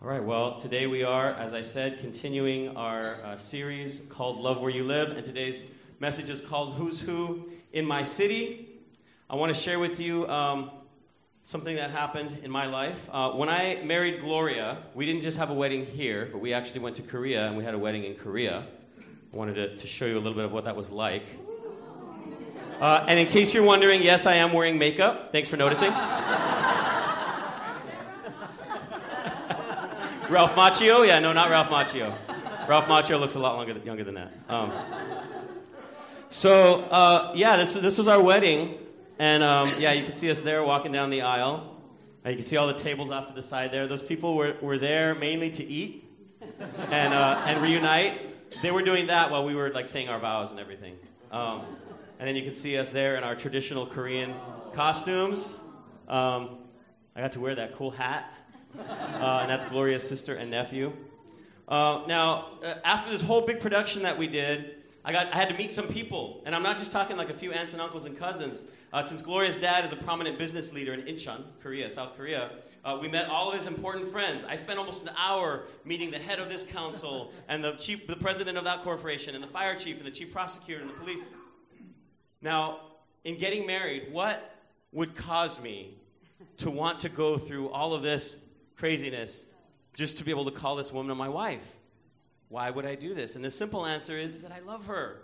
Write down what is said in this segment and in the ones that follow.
All right, well, today we are, as I said, continuing our uh, series called Love Where You Live, and today's message is called Who's Who in My City. I want to share with you um, something that happened in my life. Uh, when I married Gloria, we didn't just have a wedding here, but we actually went to Korea and we had a wedding in Korea. I wanted to, to show you a little bit of what that was like. Uh, and in case you're wondering, yes, I am wearing makeup. Thanks for noticing. Ralph Macchio? Yeah, no, not Ralph Macchio. Ralph Macchio looks a lot longer, younger than that. Um, so, uh, yeah, this, this was our wedding. And um, yeah, you can see us there walking down the aisle. And you can see all the tables off to the side there. Those people were, were there mainly to eat and, uh, and reunite. They were doing that while we were like saying our vows and everything. Um, and then you can see us there in our traditional Korean costumes. Um, I got to wear that cool hat uh, and that's Gloria's sister and nephew. Uh, now, uh, after this whole big production that we did, I, got, I had to meet some people. And I'm not just talking like a few aunts and uncles and cousins. Uh, since Gloria's dad is a prominent business leader in Incheon, Korea, South Korea, uh, we met all of his important friends. I spent almost an hour meeting the head of this council and the, chief, the president of that corporation and the fire chief and the chief prosecutor and the police. Now, in getting married, what would cause me to want to go through all of this craziness just to be able to call this woman my wife. Why would I do this? And the simple answer is, is that I love her.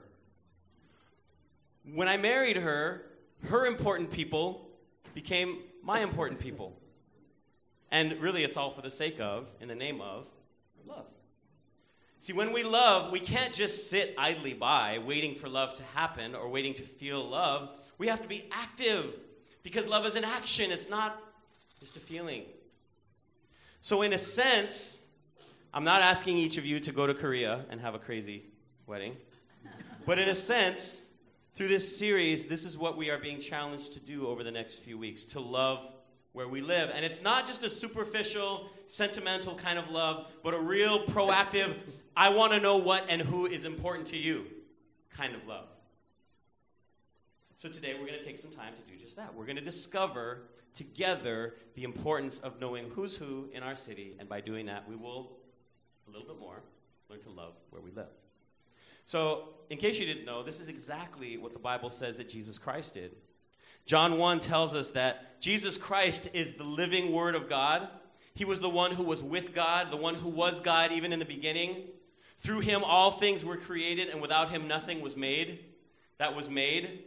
When I married her, her important people became my important people. And really, it's all for the sake of, in the name of, love. See, when we love, we can't just sit idly by waiting for love to happen or waiting to feel love. We have to be active because love is an action, it's not just a feeling. So, in a sense, I'm not asking each of you to go to Korea and have a crazy wedding. But in a sense, through this series, this is what we are being challenged to do over the next few weeks to love where we live. And it's not just a superficial, sentimental kind of love, but a real proactive, I want to know what and who is important to you kind of love. So today we're going to take some time to do just that. We're going to discover together the importance of knowing who's who in our city, and by doing that, we will, a little bit more, learn to love where we live. So, in case you didn't know, this is exactly what the Bible says that Jesus Christ did. John 1 tells us that Jesus Christ is the living Word of God. He was the one who was with God, the one who was God even in the beginning. Through him, all things were created, and without him, nothing was made that was made.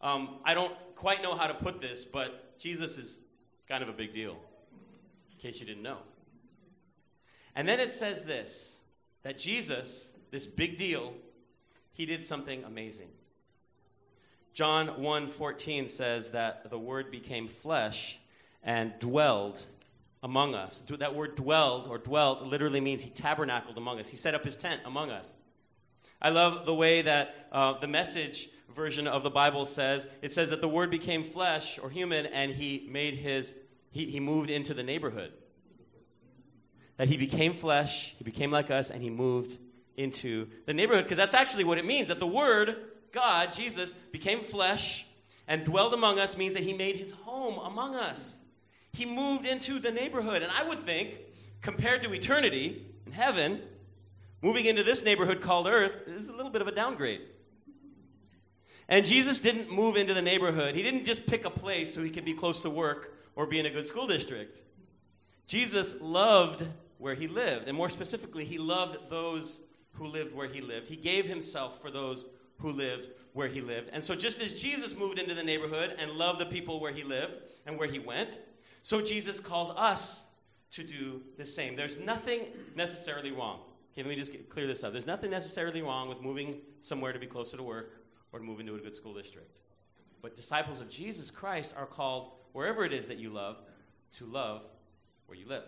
Um, I don't quite know how to put this, but Jesus is kind of a big deal, in case you didn't know. And then it says this that Jesus, this big deal, he did something amazing. John 1:14 says that the word became flesh and dwelled among us. That word dwelled or dwelt literally means he tabernacled among us. He set up his tent among us. I love the way that uh, the message version of the Bible says it says that the Word became flesh or human and he made his, he, he moved into the neighborhood. That he became flesh, he became like us, and he moved into the neighborhood. Because that's actually what it means that the Word, God, Jesus, became flesh and dwelled among us means that he made his home among us. He moved into the neighborhood. And I would think, compared to eternity in heaven, moving into this neighborhood called earth is a little bit of a downgrade. And Jesus didn't move into the neighborhood. He didn't just pick a place so he could be close to work or be in a good school district. Jesus loved where he lived. And more specifically, he loved those who lived where he lived. He gave himself for those who lived where he lived. And so, just as Jesus moved into the neighborhood and loved the people where he lived and where he went, so Jesus calls us to do the same. There's nothing necessarily wrong. Okay, let me just clear this up. There's nothing necessarily wrong with moving somewhere to be closer to work or to move into a good school district. But disciples of Jesus Christ are called, wherever it is that you love, to love where you live.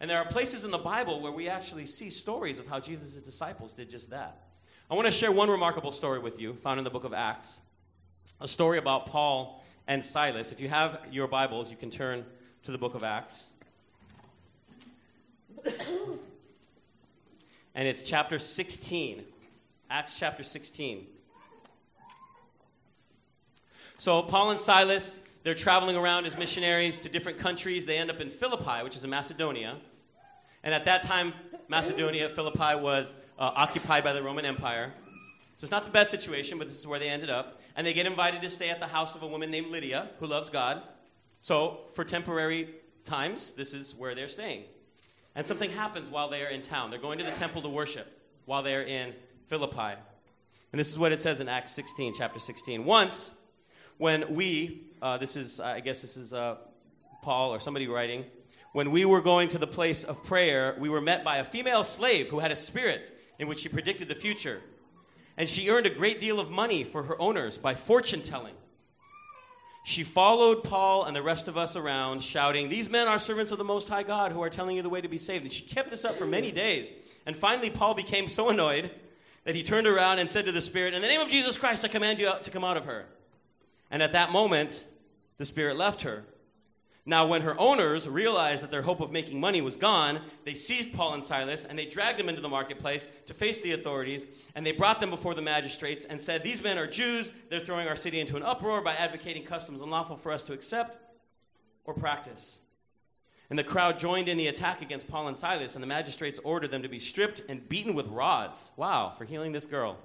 And there are places in the Bible where we actually see stories of how Jesus' disciples did just that. I want to share one remarkable story with you, found in the book of Acts. A story about Paul and Silas. If you have your Bibles, you can turn to the book of Acts. and it's chapter 16. Acts chapter 16. So Paul and Silas, they're traveling around as missionaries to different countries. They end up in Philippi, which is in Macedonia. And at that time, Macedonia, Philippi was uh, occupied by the Roman Empire. So it's not the best situation, but this is where they ended up. And they get invited to stay at the house of a woman named Lydia, who loves God. So for temporary times, this is where they're staying. And something happens while they are in town. They're going to the temple to worship while they're in Philippi. And this is what it says in Acts 16, chapter 16. Once, when we, uh, this is, I guess this is uh, Paul or somebody writing, when we were going to the place of prayer, we were met by a female slave who had a spirit in which she predicted the future. And she earned a great deal of money for her owners by fortune telling. She followed Paul and the rest of us around, shouting, These men are servants of the Most High God who are telling you the way to be saved. And she kept this up for many days. And finally, Paul became so annoyed that he turned around and said to the Spirit, In the name of Jesus Christ, I command you to come out of her. And at that moment, the Spirit left her. Now, when her owners realized that their hope of making money was gone, they seized Paul and Silas and they dragged them into the marketplace to face the authorities. And they brought them before the magistrates and said, These men are Jews. They're throwing our city into an uproar by advocating customs unlawful for us to accept or practice. And the crowd joined in the attack against Paul and Silas, and the magistrates ordered them to be stripped and beaten with rods. Wow, for healing this girl.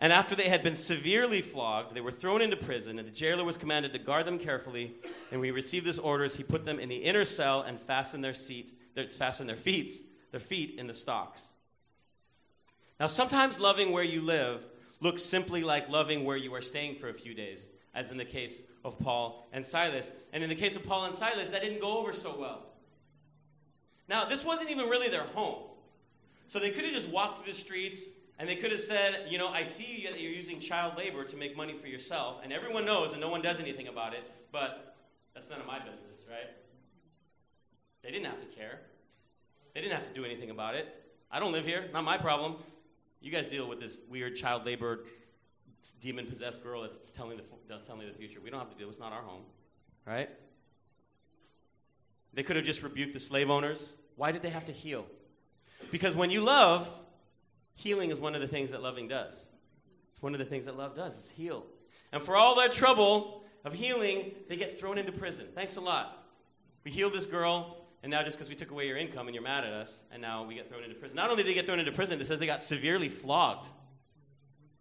And after they had been severely flogged, they were thrown into prison, and the jailer was commanded to guard them carefully. And when he received his orders, he put them in the inner cell and fastened their seat, fastened their feet, their feet in the stocks. Now, sometimes loving where you live looks simply like loving where you are staying for a few days, as in the case of Paul and Silas. And in the case of Paul and Silas, that didn't go over so well. Now, this wasn't even really their home. So they could have just walked through the streets and they could have said, you know, I see that you're using child labor to make money for yourself, and everyone knows and no one does anything about it, but that's none of my business, right? They didn't have to care. They didn't have to do anything about it. I don't live here, not my problem. You guys deal with this weird child labor, demon possessed girl that's telling the, that's telling the future. We don't have to deal, it's not our home, right? They could have just rebuked the slave owners. Why did they have to heal? Because when you love, healing is one of the things that loving does. It's one of the things that love does, is heal. And for all that trouble of healing, they get thrown into prison. Thanks a lot. We healed this girl, and now just because we took away your income and you're mad at us, and now we get thrown into prison. Not only did they get thrown into prison, it says they got severely flogged.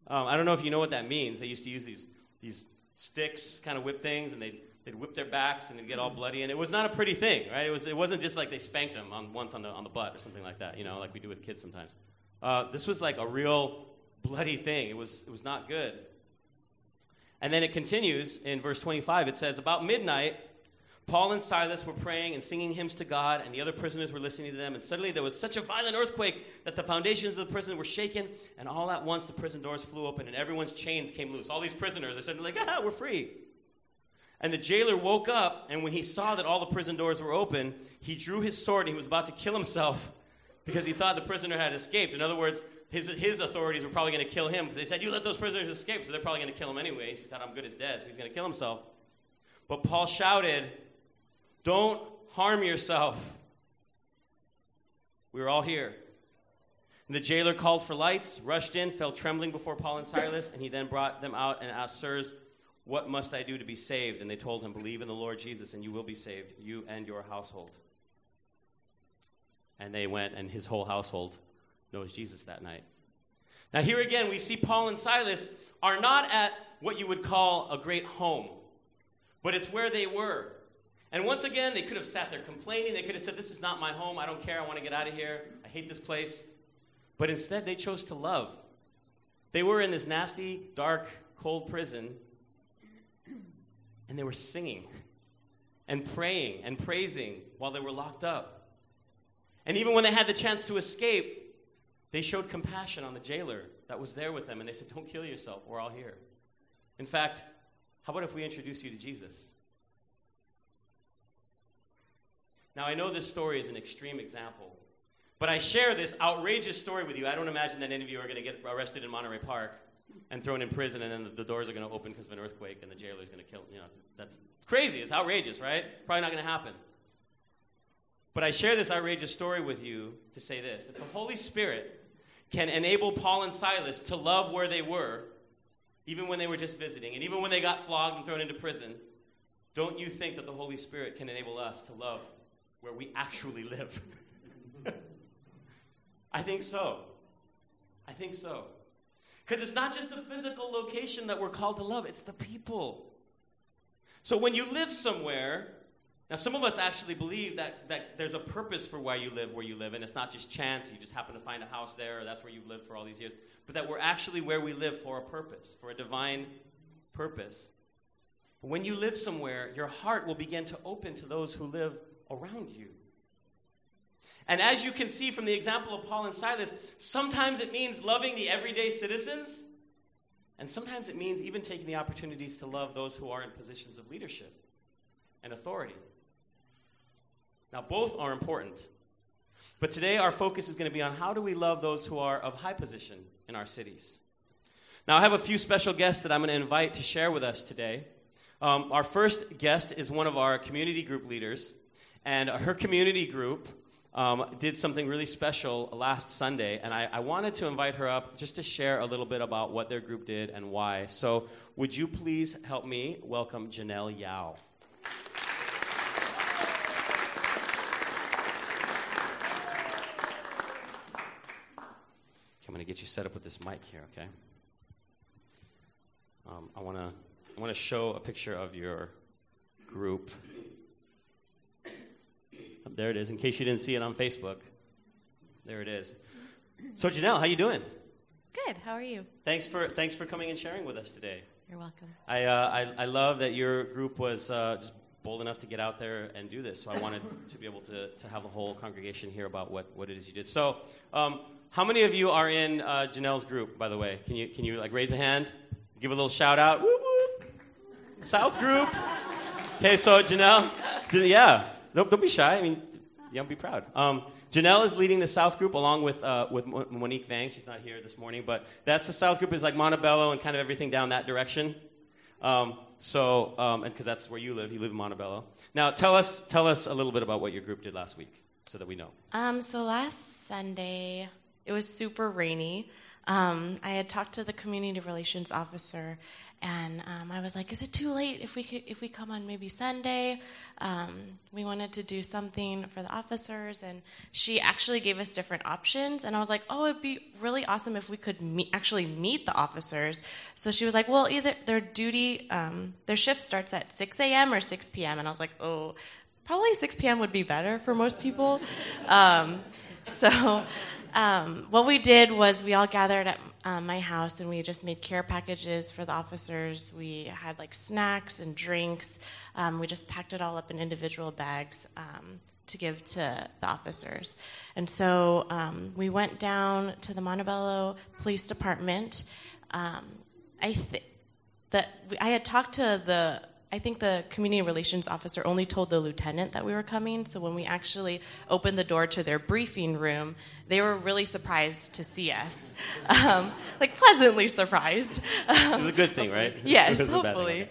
Um, I don't know if you know what that means. They used to use these, these sticks, kind of whip things, and they'd, they'd whip their backs and they'd get all bloody. And it was not a pretty thing, right? It, was, it wasn't just like they spanked them on, once on the, on the butt or something like that, you know, like we do with kids sometimes. Uh, this was like a real bloody thing. It was, it was not good. And then it continues in verse 25. It says, About midnight, Paul and Silas were praying and singing hymns to God, and the other prisoners were listening to them. And suddenly there was such a violent earthquake that the foundations of the prison were shaken, and all at once the prison doors flew open, and everyone's chains came loose. All these prisoners are suddenly like, ah, we're free. And the jailer woke up, and when he saw that all the prison doors were open, he drew his sword, and he was about to kill himself because he thought the prisoner had escaped. In other words, his, his authorities were probably going to kill him because they said, You let those prisoners escape, so they're probably going to kill him anyway. He thought, I'm good as dead, so he's going to kill himself. But Paul shouted, Don't harm yourself. We were all here. And the jailer called for lights, rushed in, fell trembling before Paul and Silas, and he then brought them out and asked, Sirs, what must I do to be saved? And they told him, Believe in the Lord Jesus, and you will be saved, you and your household. And they went, and his whole household knows Jesus that night. Now, here again, we see Paul and Silas are not at what you would call a great home, but it's where they were. And once again, they could have sat there complaining. They could have said, This is not my home. I don't care. I want to get out of here. I hate this place. But instead, they chose to love. They were in this nasty, dark, cold prison, and they were singing and praying and praising while they were locked up. And even when they had the chance to escape, they showed compassion on the jailer that was there with them. And they said, Don't kill yourself. We're all here. In fact, how about if we introduce you to Jesus? Now, I know this story is an extreme example, but I share this outrageous story with you. I don't imagine that any of you are going to get arrested in Monterey Park and thrown in prison, and then the, doors are going to open because of an earthquake, and the jailer is going to kill. You know, that's crazy. It's outrageous, right? Probably not going to happen. But I share this outrageous story with you to say this. If the Holy Spirit can enable Paul and Silas to love where they were, even when they were just visiting, and even when they got flogged and thrown into prison, don't you think that the Holy Spirit can enable us to love where we actually live? I think so. I think so. Because it's not just the physical location that we're called to love, it's the people. So when you live somewhere, now some of us actually believe that, that there's a purpose for why you live where you live, and it's not just chance, you just happen to find a house there, or that's where you've lived for all these years, but that we're actually where we live for a purpose, for a divine purpose. When you live somewhere, your heart will begin to open to those who live around you. And as you can see from the example of Paul and Silas, sometimes it means loving the everyday citizens, and sometimes it means even taking the opportunities to love those who are in positions of leadership and authority. Now, both are important. But today, our focus is going to be on how do we love those who are of high position in our cities. Now, I have a few special guests that I'm going to invite to share with us today. Um, our first guest is one of our community group leaders, and her community group um, did something really special last Sunday, and I, I, wanted to invite her up just to share a little bit about what their group did and why. So, would you please help me welcome Janelle Yao? I'm going to get you set up with this mic here, okay? Um, I want to I want to show a picture of your group. There it is. In case you didn't see it on Facebook, there it is. So Janelle, how you doing? Good. How are you? Thanks for thanks for coming and sharing with us today. You're welcome. I uh, I, I, love that your group was uh, just bold enough to get out there and do this. So I wanted to be able to, to have the whole congregation hear about what, what it is you did. So um, how many of you are in uh, Janelle's group? By the way, can you can you like raise a hand, give a little shout out? Woo woo. South group. Okay, so Janelle, yeah, don't, don't be shy. I mean, yeah, be proud. Um, Janelle is leading the South group along with, uh, with Monique Vang. She's not here this morning, but that's the South group is like Montebello and kind of everything down that direction. Um, so, um, and because that's where you live, you live in Montebello. Now, tell us, tell us a little bit about what your group did last week, so that we know. Um, so last Sunday, it was super rainy. Um, I had talked to the community relations officer, and um, I was like, "Is it too late if we could, if we come on maybe Sunday?" Um, we wanted to do something for the officers, and she actually gave us different options. And I was like, "Oh, it'd be really awesome if we could meet, actually meet the officers." So she was like, "Well, either their duty, um, their shift starts at 6 a.m. or 6 p.m." And I was like, "Oh." Probably 6 p.m. would be better for most people. Um, so, um, what we did was we all gathered at um, my house and we just made care packages for the officers. We had like snacks and drinks. Um, we just packed it all up in individual bags um, to give to the officers. And so um, we went down to the Montebello Police Department. Um, I think that I had talked to the I think the community relations officer only told the lieutenant that we were coming. So when we actually opened the door to their briefing room, they were really surprised to see us, um, like pleasantly surprised. it was a good thing, right? yes, hopefully.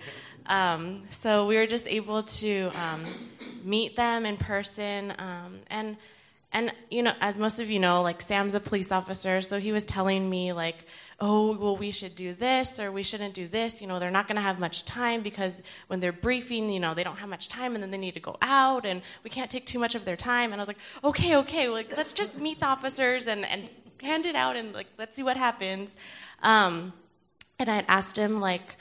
Um, so we were just able to um, meet them in person, um, and and you know, as most of you know, like Sam's a police officer, so he was telling me like oh, well, we should do this or we shouldn't do this. You know, they're not going to have much time because when they're briefing, you know, they don't have much time and then they need to go out and we can't take too much of their time. And I was like, okay, okay, like, let's just meet the officers and, and hand it out and like, let's see what happens. Um, and I had asked him, like,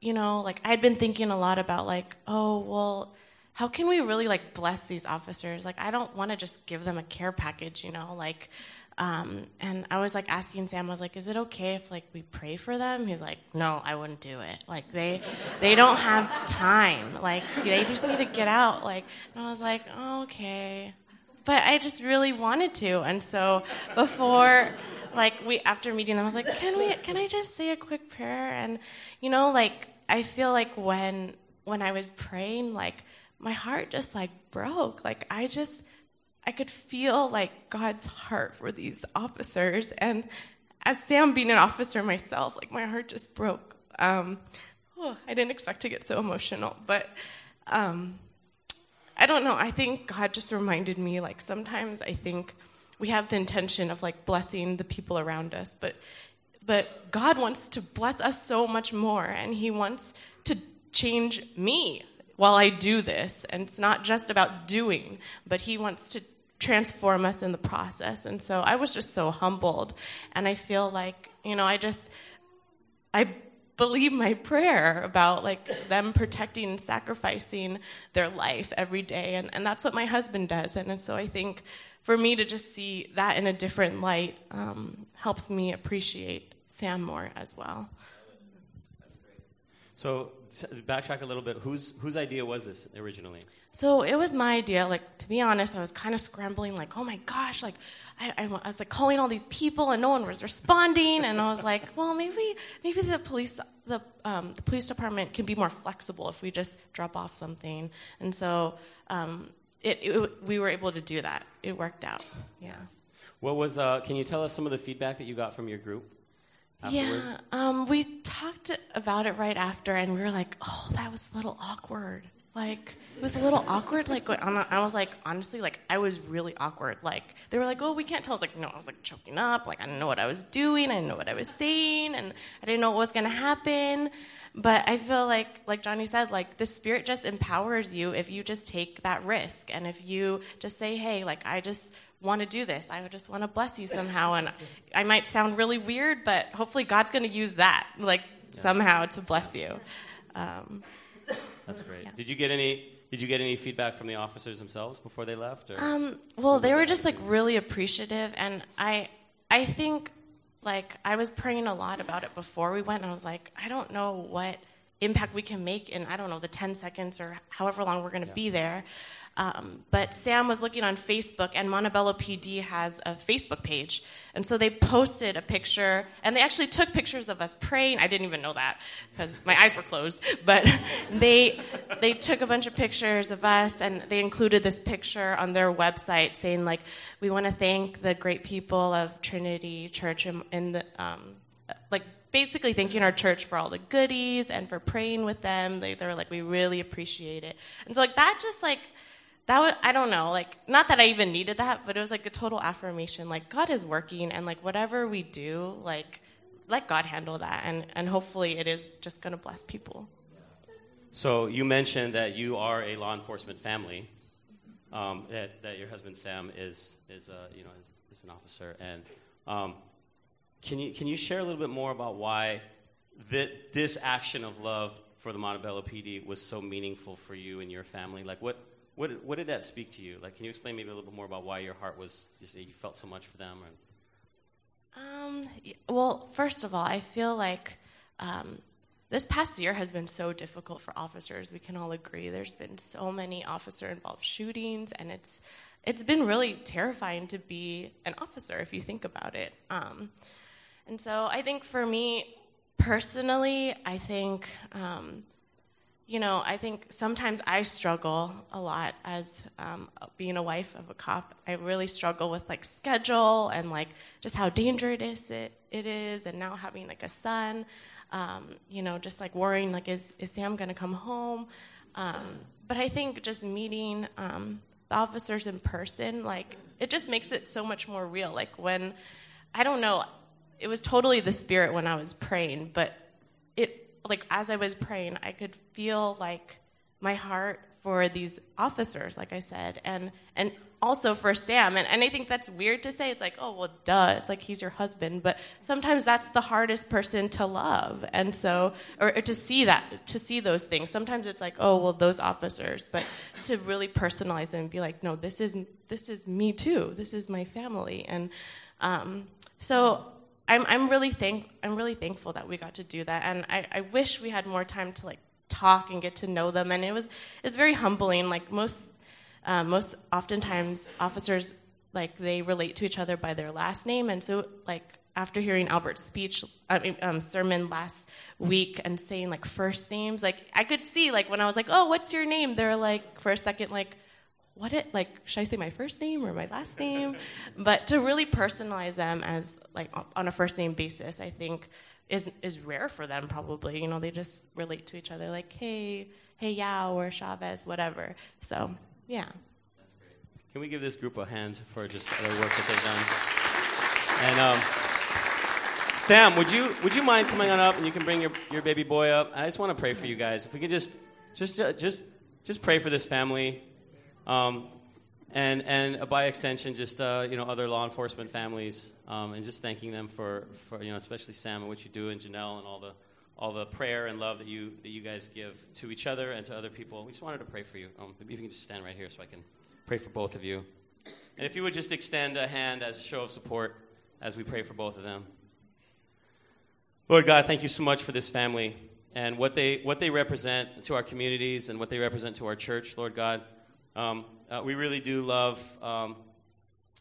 you know, like I'd been thinking a lot about like, oh, well, how can we really like bless these officers? Like, I don't want to just give them a care package, you know, like, um, and I was like asking Sam, I was like, "Is it okay if like we pray for them?" He's like, "No, I wouldn't do it. Like they, they don't have time. Like they just need to get out." Like, and I was like, oh, "Okay," but I just really wanted to, and so before, like we after meeting them, I was like, "Can we? Can I just say a quick prayer?" And you know, like I feel like when when I was praying, like my heart just like broke. Like I just I could feel like God's heart for these officers. And as Sam being an officer myself, like my heart just broke. Um, oh, I didn't expect to get so emotional, but um, I don't know. I think God just reminded me like sometimes I think we have the intention of like blessing the people around us, but but God wants to bless us so much more, and He wants to change me while I do this. And it's not just about doing, but He wants to transform us in the process. And so I was just so humbled. And I feel like, you know, I just, I believe my prayer about like them protecting and sacrificing their life every day. And, and that's what my husband does. And, and so I think for me to just see that in a different light um, helps me appreciate Sam more as well. So backtrack a little bit. Whose whose idea was this originally? So it was my idea. Like to be honest, I was kind of scrambling. Like, oh my gosh, like I, I, I, was like calling all these people and no one was responding. And I was like, well, maybe maybe the police the um, the police department can be more flexible if we just drop off something. And so um, it, it, we were able to do that. It worked out. Yeah. What was? Uh, can you tell us some of the feedback that you got from your group? Afterward? Yeah, um, we talked about it right after, and we were like, "Oh, that was a little awkward." Like it was a little awkward. Like I was like, honestly, like I was really awkward. Like they were like, "Oh, we can't tell." I was like, "No," I was like choking up. Like I didn't know what I was doing. I didn't know what I was saying, and I didn't know what was gonna happen. But I feel like, like Johnny said, like the Spirit just empowers you if you just take that risk, and if you just say, "Hey, like I just want to do this. I just want to bless you somehow. And I might sound really weird, but hopefully God's going to use that, like yeah. somehow, to bless you. Um, That's great. Yeah. Did you get any? Did you get any feedback from the officers themselves before they left? Um, well, they were just like really appreciative, and I, I think, like I was praying a lot about it before we went, and I was like, I don't know what impact we can make in I don't know the 10 seconds or however long we're going to yeah. be there. Um, but Sam was looking on Facebook, and Montebello PD has a Facebook page. And so they posted a picture, and they actually took pictures of us praying. I didn't even know that because my eyes were closed. But they, they took a bunch of pictures of us, and they included this picture on their website saying, like, we want to thank the great people of Trinity Church in, in the, um, like, basically thanking our church for all the goodies and for praying with them. They, they were like, we really appreciate it. And so, like, that just, like, that was i don't know like not that i even needed that but it was like a total affirmation like god is working and like whatever we do like let god handle that and and hopefully it is just going to bless people. So you mentioned that you are a law enforcement family um, that, that your husband sam is is uh, you know is, is, an officer. And um, can you can you share a little bit more about why that this action of love for the Montebello PD was so meaningful for you and your family? Like what what, what did that speak to you? Like, can you explain maybe a little bit more about why your heart was, you, say you felt so much for them? Or? Um, well, first of all, I feel like um, this past year has been so difficult for officers. We can all agree. There's been so many officer involved shootings, and it's, it's been really terrifying to be an officer if you think about it. Um, and so I think for me personally, I think. Um, you know, I think sometimes I struggle a lot as um, being a wife of a cop. I really struggle with like schedule and like just how dangerous it, it is, and now having like a son, um, you know, just like worrying like is is Sam going to come home? Um, but I think just meeting um, the officers in person, like it just makes it so much more real. Like when I don't know, it was totally the spirit when I was praying, but it like as I was praying, I could feel like my heart for these officers, like I said, and and also for Sam. And, and I think that's weird to say. It's like, oh well, duh. It's like he's your husband, but sometimes that's the hardest person to love, and so or, or to see that to see those things. Sometimes it's like, oh well, those officers, but to really personalize it and be like, no, this is this is me too. This is my family, and um, so I'm, I'm really thank I'm really thankful that we got to do that, and I, I wish we had more time to like talk and get to know them. And it was it's very humbling. Like most uh, most oftentimes officers like they relate to each other by their last name, and so like after hearing Albert's speech, I mean, um, sermon last week and saying like first names, like I could see like when I was like, oh, what's your name? They're like for a second like what it like should i say my first name or my last name? But to really personalize them as like on a first name basis i think is is rare for them probably. You know they just relate to each other like hey hey yao or chavez whatever. So yeah. That's great. Can we give this group a hand for just the work that they've done? And um, sam would you would you mind coming on up and you can bring your, your baby boy up? I just want to pray for you guys. If we could just just uh, just just pray for this family um, and and by extension, just uh, you know other law enforcement families, um, and just thanking them for, for you know especially Sam and what you do, and Janelle and all the all the prayer and love that you that you guys give to each other and to other people. We just wanted to pray for you. Um, maybe you can just stand right here so I can pray for both of you. And if you would just extend a hand as a show of support as we pray for both of them. Lord God, thank you so much for this family and what they what they represent to our communities and what they represent to our church. Lord God. Um, uh, we really do love um,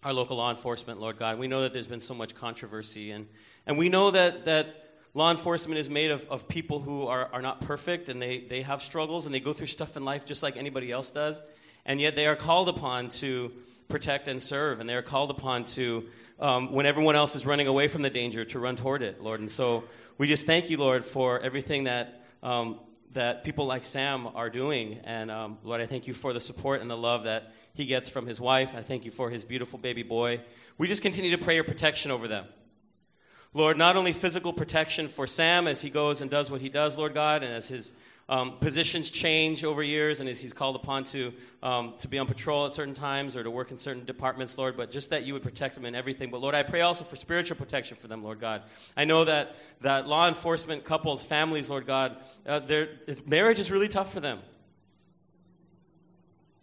our local law enforcement, Lord God. We know that there's been so much controversy, and, and we know that, that law enforcement is made of, of people who are, are not perfect and they, they have struggles and they go through stuff in life just like anybody else does, and yet they are called upon to protect and serve, and they are called upon to, um, when everyone else is running away from the danger, to run toward it, Lord. And so we just thank you, Lord, for everything that um, that people like Sam are doing. And um, Lord, I thank you for the support and the love that he gets from his wife. I thank you for his beautiful baby boy. We just continue to pray your protection over them. Lord, not only physical protection for Sam as he goes and does what he does, Lord God, and as his um, positions change over years, and as he's called upon to, um, to be on patrol at certain times or to work in certain departments, Lord, but just that you would protect him in everything. But Lord, I pray also for spiritual protection for them, Lord God. I know that, that law enforcement couples, families, Lord God, uh, marriage is really tough for them.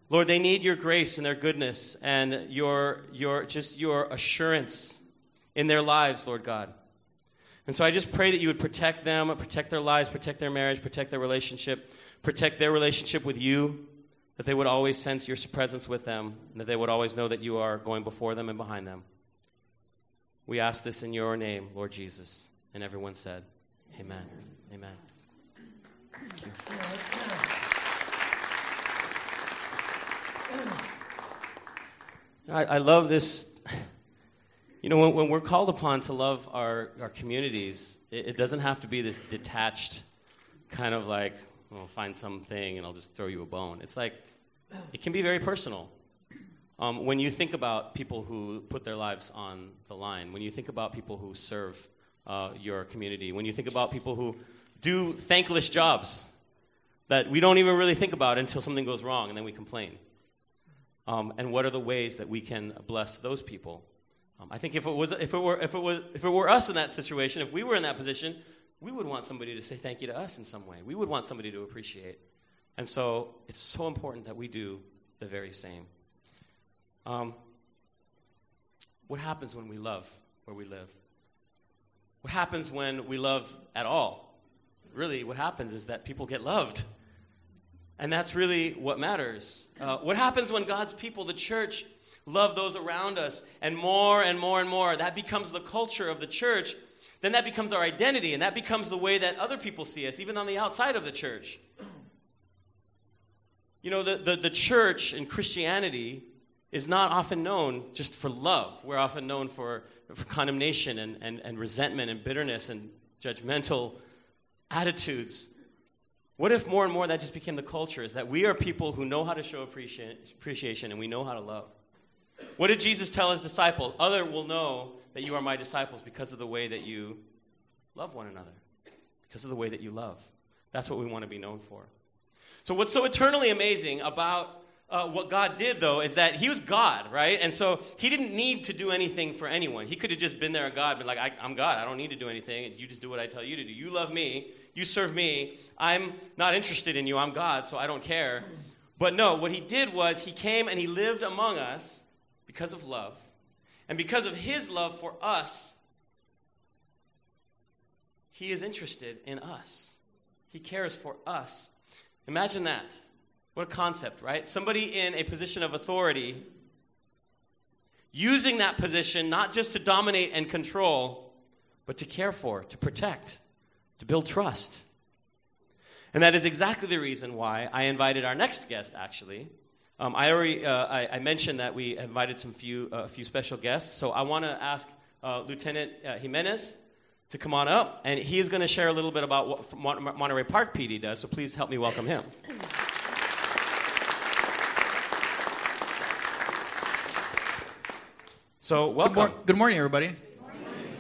Lord, they need your grace and their goodness and your, your, just your assurance in their lives, Lord God. And so I just pray that you would protect them, protect their lives, protect their marriage, protect their relationship, protect their relationship with you, that they would always sense your presence with them, and that they would always know that you are going before them and behind them. We ask this in your name, Lord Jesus. And everyone said, Amen. Amen. I, I love this you know, when, when, we're called upon to love our, our communities, it, it, doesn't have to be this detached kind of like, well, find something and I'll just throw you a bone. It's like, it can be very personal. Um, when you think about people who put their lives on the line, when you think about people who serve uh, your community, when you think about people who do thankless jobs that we don't even really think about until something goes wrong and then we complain. Um, and what are the ways that we can bless those people? Um, I think if it, was, if, it were, if, it was, if it were us in that situation, if we were in that position, we would want somebody to say thank you to us in some way. We would want somebody to appreciate. And so it's so important that we do the very same. Um, what happens when we love where we live? What happens when we love at all? Really, what happens is that people get loved. And that's really what matters. Uh, what happens when God's people, the church, love those around us, and more and more and more, that becomes the culture of the church, then that becomes our identity, and that becomes the way that other people see us, even on the outside of the church. You know, the, the, the church and Christianity is not often known just for love. We're often known for, for condemnation and, and, and resentment and bitterness and judgmental attitudes. What if more and more that just became the culture? Is that we are people who know how to show appreciation and we know how to love. What did Jesus tell his disciples? Other will know that you are my disciples because of the way that you love one another, because of the way that you love. That's what we want to be known for. So, what's so eternally amazing about uh, what God did, though, is that He was God, right? And so He didn't need to do anything for anyone. He could have just been there, and God, been like, I, am God. I don't need to do anything. You just do what I tell you to do. You love me. You serve me. I'm not interested in you. I'm God, so I don't care. But no, what He did was He came and He lived among us because of love, and because of his love for us, he is interested in us. He cares for us. Imagine that. What a concept, right? Somebody in a position of authority using that position not just to dominate and control, but to care for, to protect, to build trust. And that is exactly the reason why I invited our next guest, actually, um, I already uh, I, I, mentioned that we invited some few a uh, few special guests, so I want to ask uh, Lieutenant uh, Jimenez to come on up, and he is going to share a little bit about what Mon- Monterey Park PD does. So please help me welcome him. So welcome. Good, mor- good morning, everybody.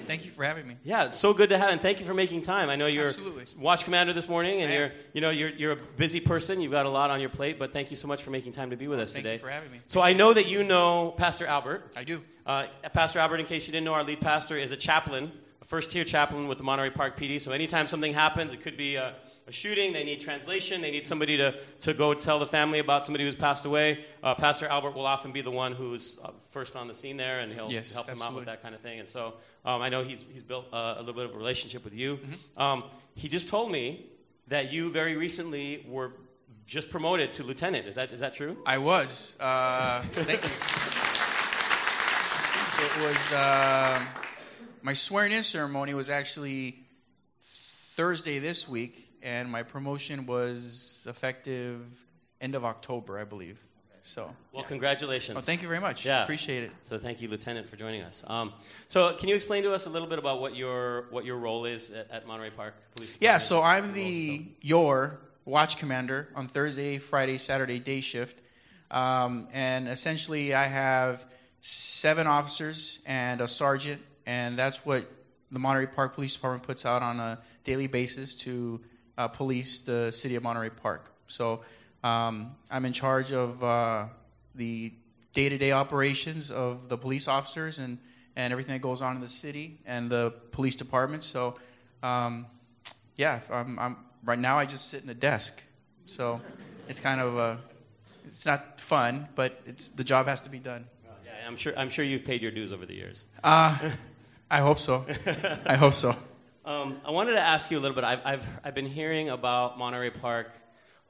Thank you for having me. Yeah, it's so good to have, and thank you for making time. I know you're Absolutely. watch commander this morning, and you're you know you're you're a busy person. You've got a lot on your plate, but thank you so much for making time to be with us Thank today. Thank you for having me. So I know that you know Pastor Albert. I do. Uh, pastor Albert, in case you didn't know, our lead pastor is a chaplain, a first tier chaplain with the Monterey Park PD. So anytime something happens, it could be a, a shooting, they need translation, they need somebody to, to go tell the family about somebody who's passed away. Uh, pastor Albert will often be the one who's uh, first on the scene there, and he'll Yes, help them out with that kind of thing. And so um, I know he's, he's built uh, a little bit of a relationship with you. Mm-hmm. Um, he just told me that you very recently were just promoted to lieutenant. Is that, is that true? I was. Uh, thank you. It was uh, my swearing-in ceremony was actually Thursday this week, and my promotion was effective end of October, I believe. So, Well, congratulations. oh, thank you very much. Yeah. Appreciate it. So thank you, Lieutenant, for joining us. Um, so can you explain to us a little bit about what your what your role is at, at Monterey Park Police? Yeah, Department? so I'm the your watch commander on Thursday, Friday, Saturday day shift, um, and essentially I have seven officers and a sergeant, and that's what the Monterey Park Police Department puts out on a daily basis to uh, police the city of Monterey Park. So um, I'm in charge of uh, the day-to-day operations of the police officers and and everything that goes on in the city and the police department. So. Um, yeah, I'm, I'm right now. I just sit in a desk, so it's kind of uh, it's not fun, but it's the job has to be done. Yeah, I'm sure I'm sure you've paid your dues over the years. Uh, I hope so. I hope so. Um, I wanted to ask you a little bit. I've I've, I've been hearing about Monterey Park.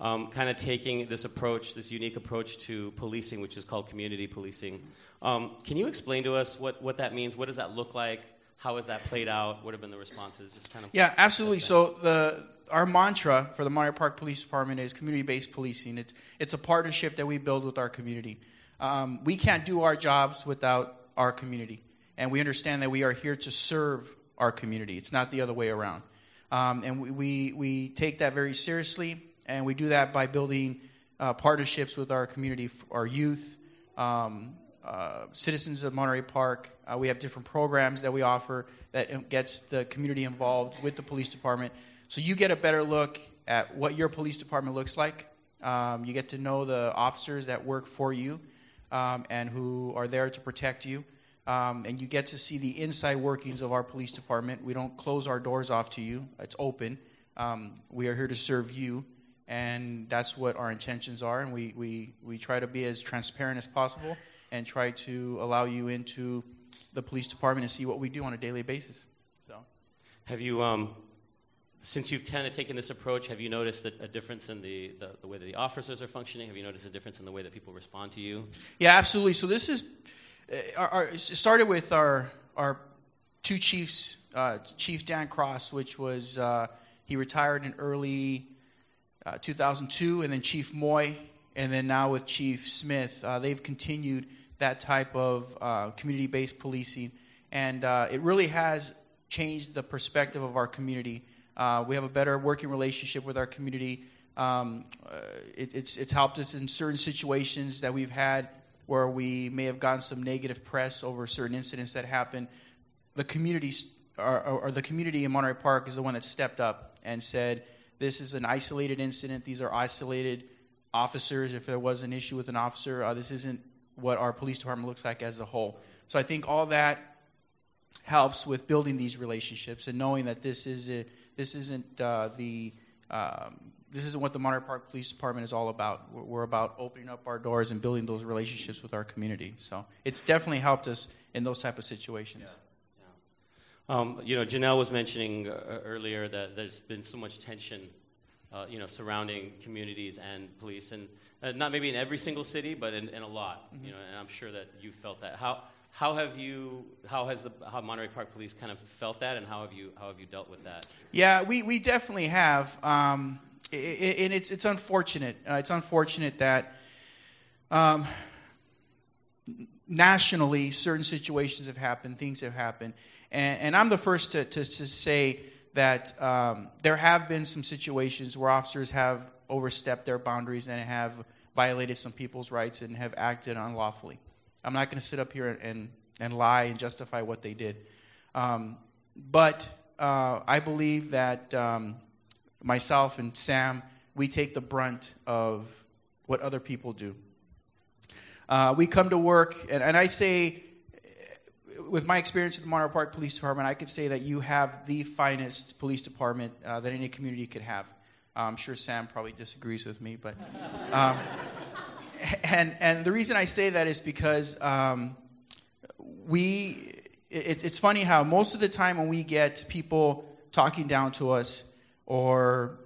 Um, kind of taking this approach, this unique approach to policing, which is called community policing. Um, can you explain to us what, what that means? What does that look like? How has that played out? What have been the responses? Just kind of Yeah, absolutely. So the our mantra for the Monterey Park Police Department is community-based policing. It's it's a partnership that we build with our community. Um, we can't do our jobs without our community, and we understand that we are here to serve our community. It's not the other way around, um, and we, we we take that very seriously, and we do that by building uh, partnerships with our community, our youth, um, uh, citizens of Monterey Park. Uh, we have different programs that we offer that gets the community involved with the police department. So you get a better look at what your police department looks like. Um, you get to know the officers that work for you um, and who are there to protect you. Um, and you get to see the inside workings of our police department. We don't close our doors off to you, it's open. Um, we are here to serve you, and that's what our intentions are. And we, we, we try to be as transparent as possible and try to allow you into the police department and see what we do on a daily basis. So. Have you, um, since you've kind of taken this approach, have you noticed a, difference in the, the, the way that the officers are functioning? Have you noticed a difference in the way that people respond to you? Yeah, absolutely. So this is our, our, it started with our our two chiefs, uh, Chief Dan Cross, which was uh, he retired in early uh, 2002, and then Chief Moy, and then now with Chief Smith, uh, they've continued that type of uh, community-based policing, and uh, it really has changed the perspective of our community. Uh, we have a better working relationship with our community. Um, uh, it, it's it's helped us in certain situations that we've had where we may have gotten some negative press over certain incidents that happened. The community or, or the community in Monterey Park is the one that stepped up and said, "This is an isolated incident. These are isolated officers. If there was an issue with an officer, uh, this isn't what our police department looks like as a whole." So I think all that helps with building these relationships and knowing that this is a, this isn't uh, the um, this isn't what the Monterey Park Police Department is all about. We're, we're about opening up our doors and building those relationships with our community. So it's definitely helped us in those type of situations. Um, you know, Janelle was mentioning uh, earlier that there's been so much tension, uh, you know, surrounding communities and police, and uh, not maybe in every single city, but in, in a lot. You know, and I'm sure that you felt that. How how have you? How has the how Monterey Park Police kind of felt that, and how have you how have you dealt with that? Yeah, we, we definitely have, um, and it's it's unfortunate. Uh, it's unfortunate that um, nationally certain situations have happened, things have happened, and, and I'm the first to, to, to say that um, there have been some situations where officers have overstepped their boundaries and have violated some people's rights and have acted unlawfully. I'm not going to sit up here and, and lie and justify what they did. Um, but uh, I believe that um, myself and Sam, we take the brunt of what other people do. Uh, we come to work, and, and I say, with my experience with the Monterey Park Police Department, I could say that you have the finest police department uh, that any community could have. Uh, I'm sure Sam probably disagrees with me, but um, and and the reason I say that is because um, we. It, it's funny how most of the time when we get people talking down to us or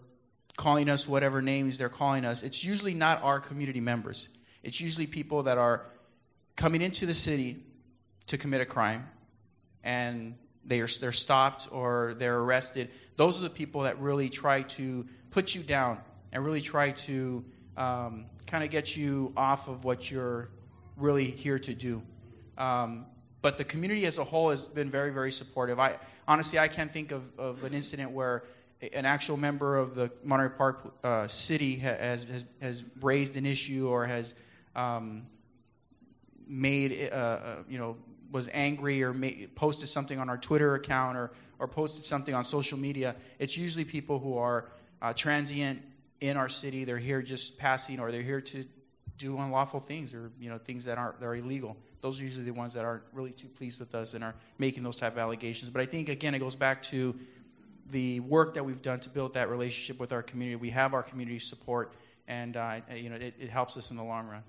calling us whatever names they're calling us, it's usually not our community members. It's usually people that are coming into the city to commit a crime and they are, they're stopped or they're arrested. Those are the people that really try to put you down and really try to um, kind of get you off of what you're really here to do. Um, but the community as a whole has been very, very supportive. I honestly, I can't think of, of an incident where an actual member of the Monterey Park uh, City has, has, has raised an issue or has um, made, uh, uh, you know, was angry or made, posted something on our Twitter account or, or posted something on social media, it's usually people who are uh, transient in our city. They're here just passing or they're here to do unlawful things or, you know, things that aren't that are illegal. Those are usually the ones that aren't really too pleased with us and are making those type of allegations. But I think, again, it goes back to the work that we've done to build that relationship with our community. We have our community support, and uh, you know, it, it helps us in the long run.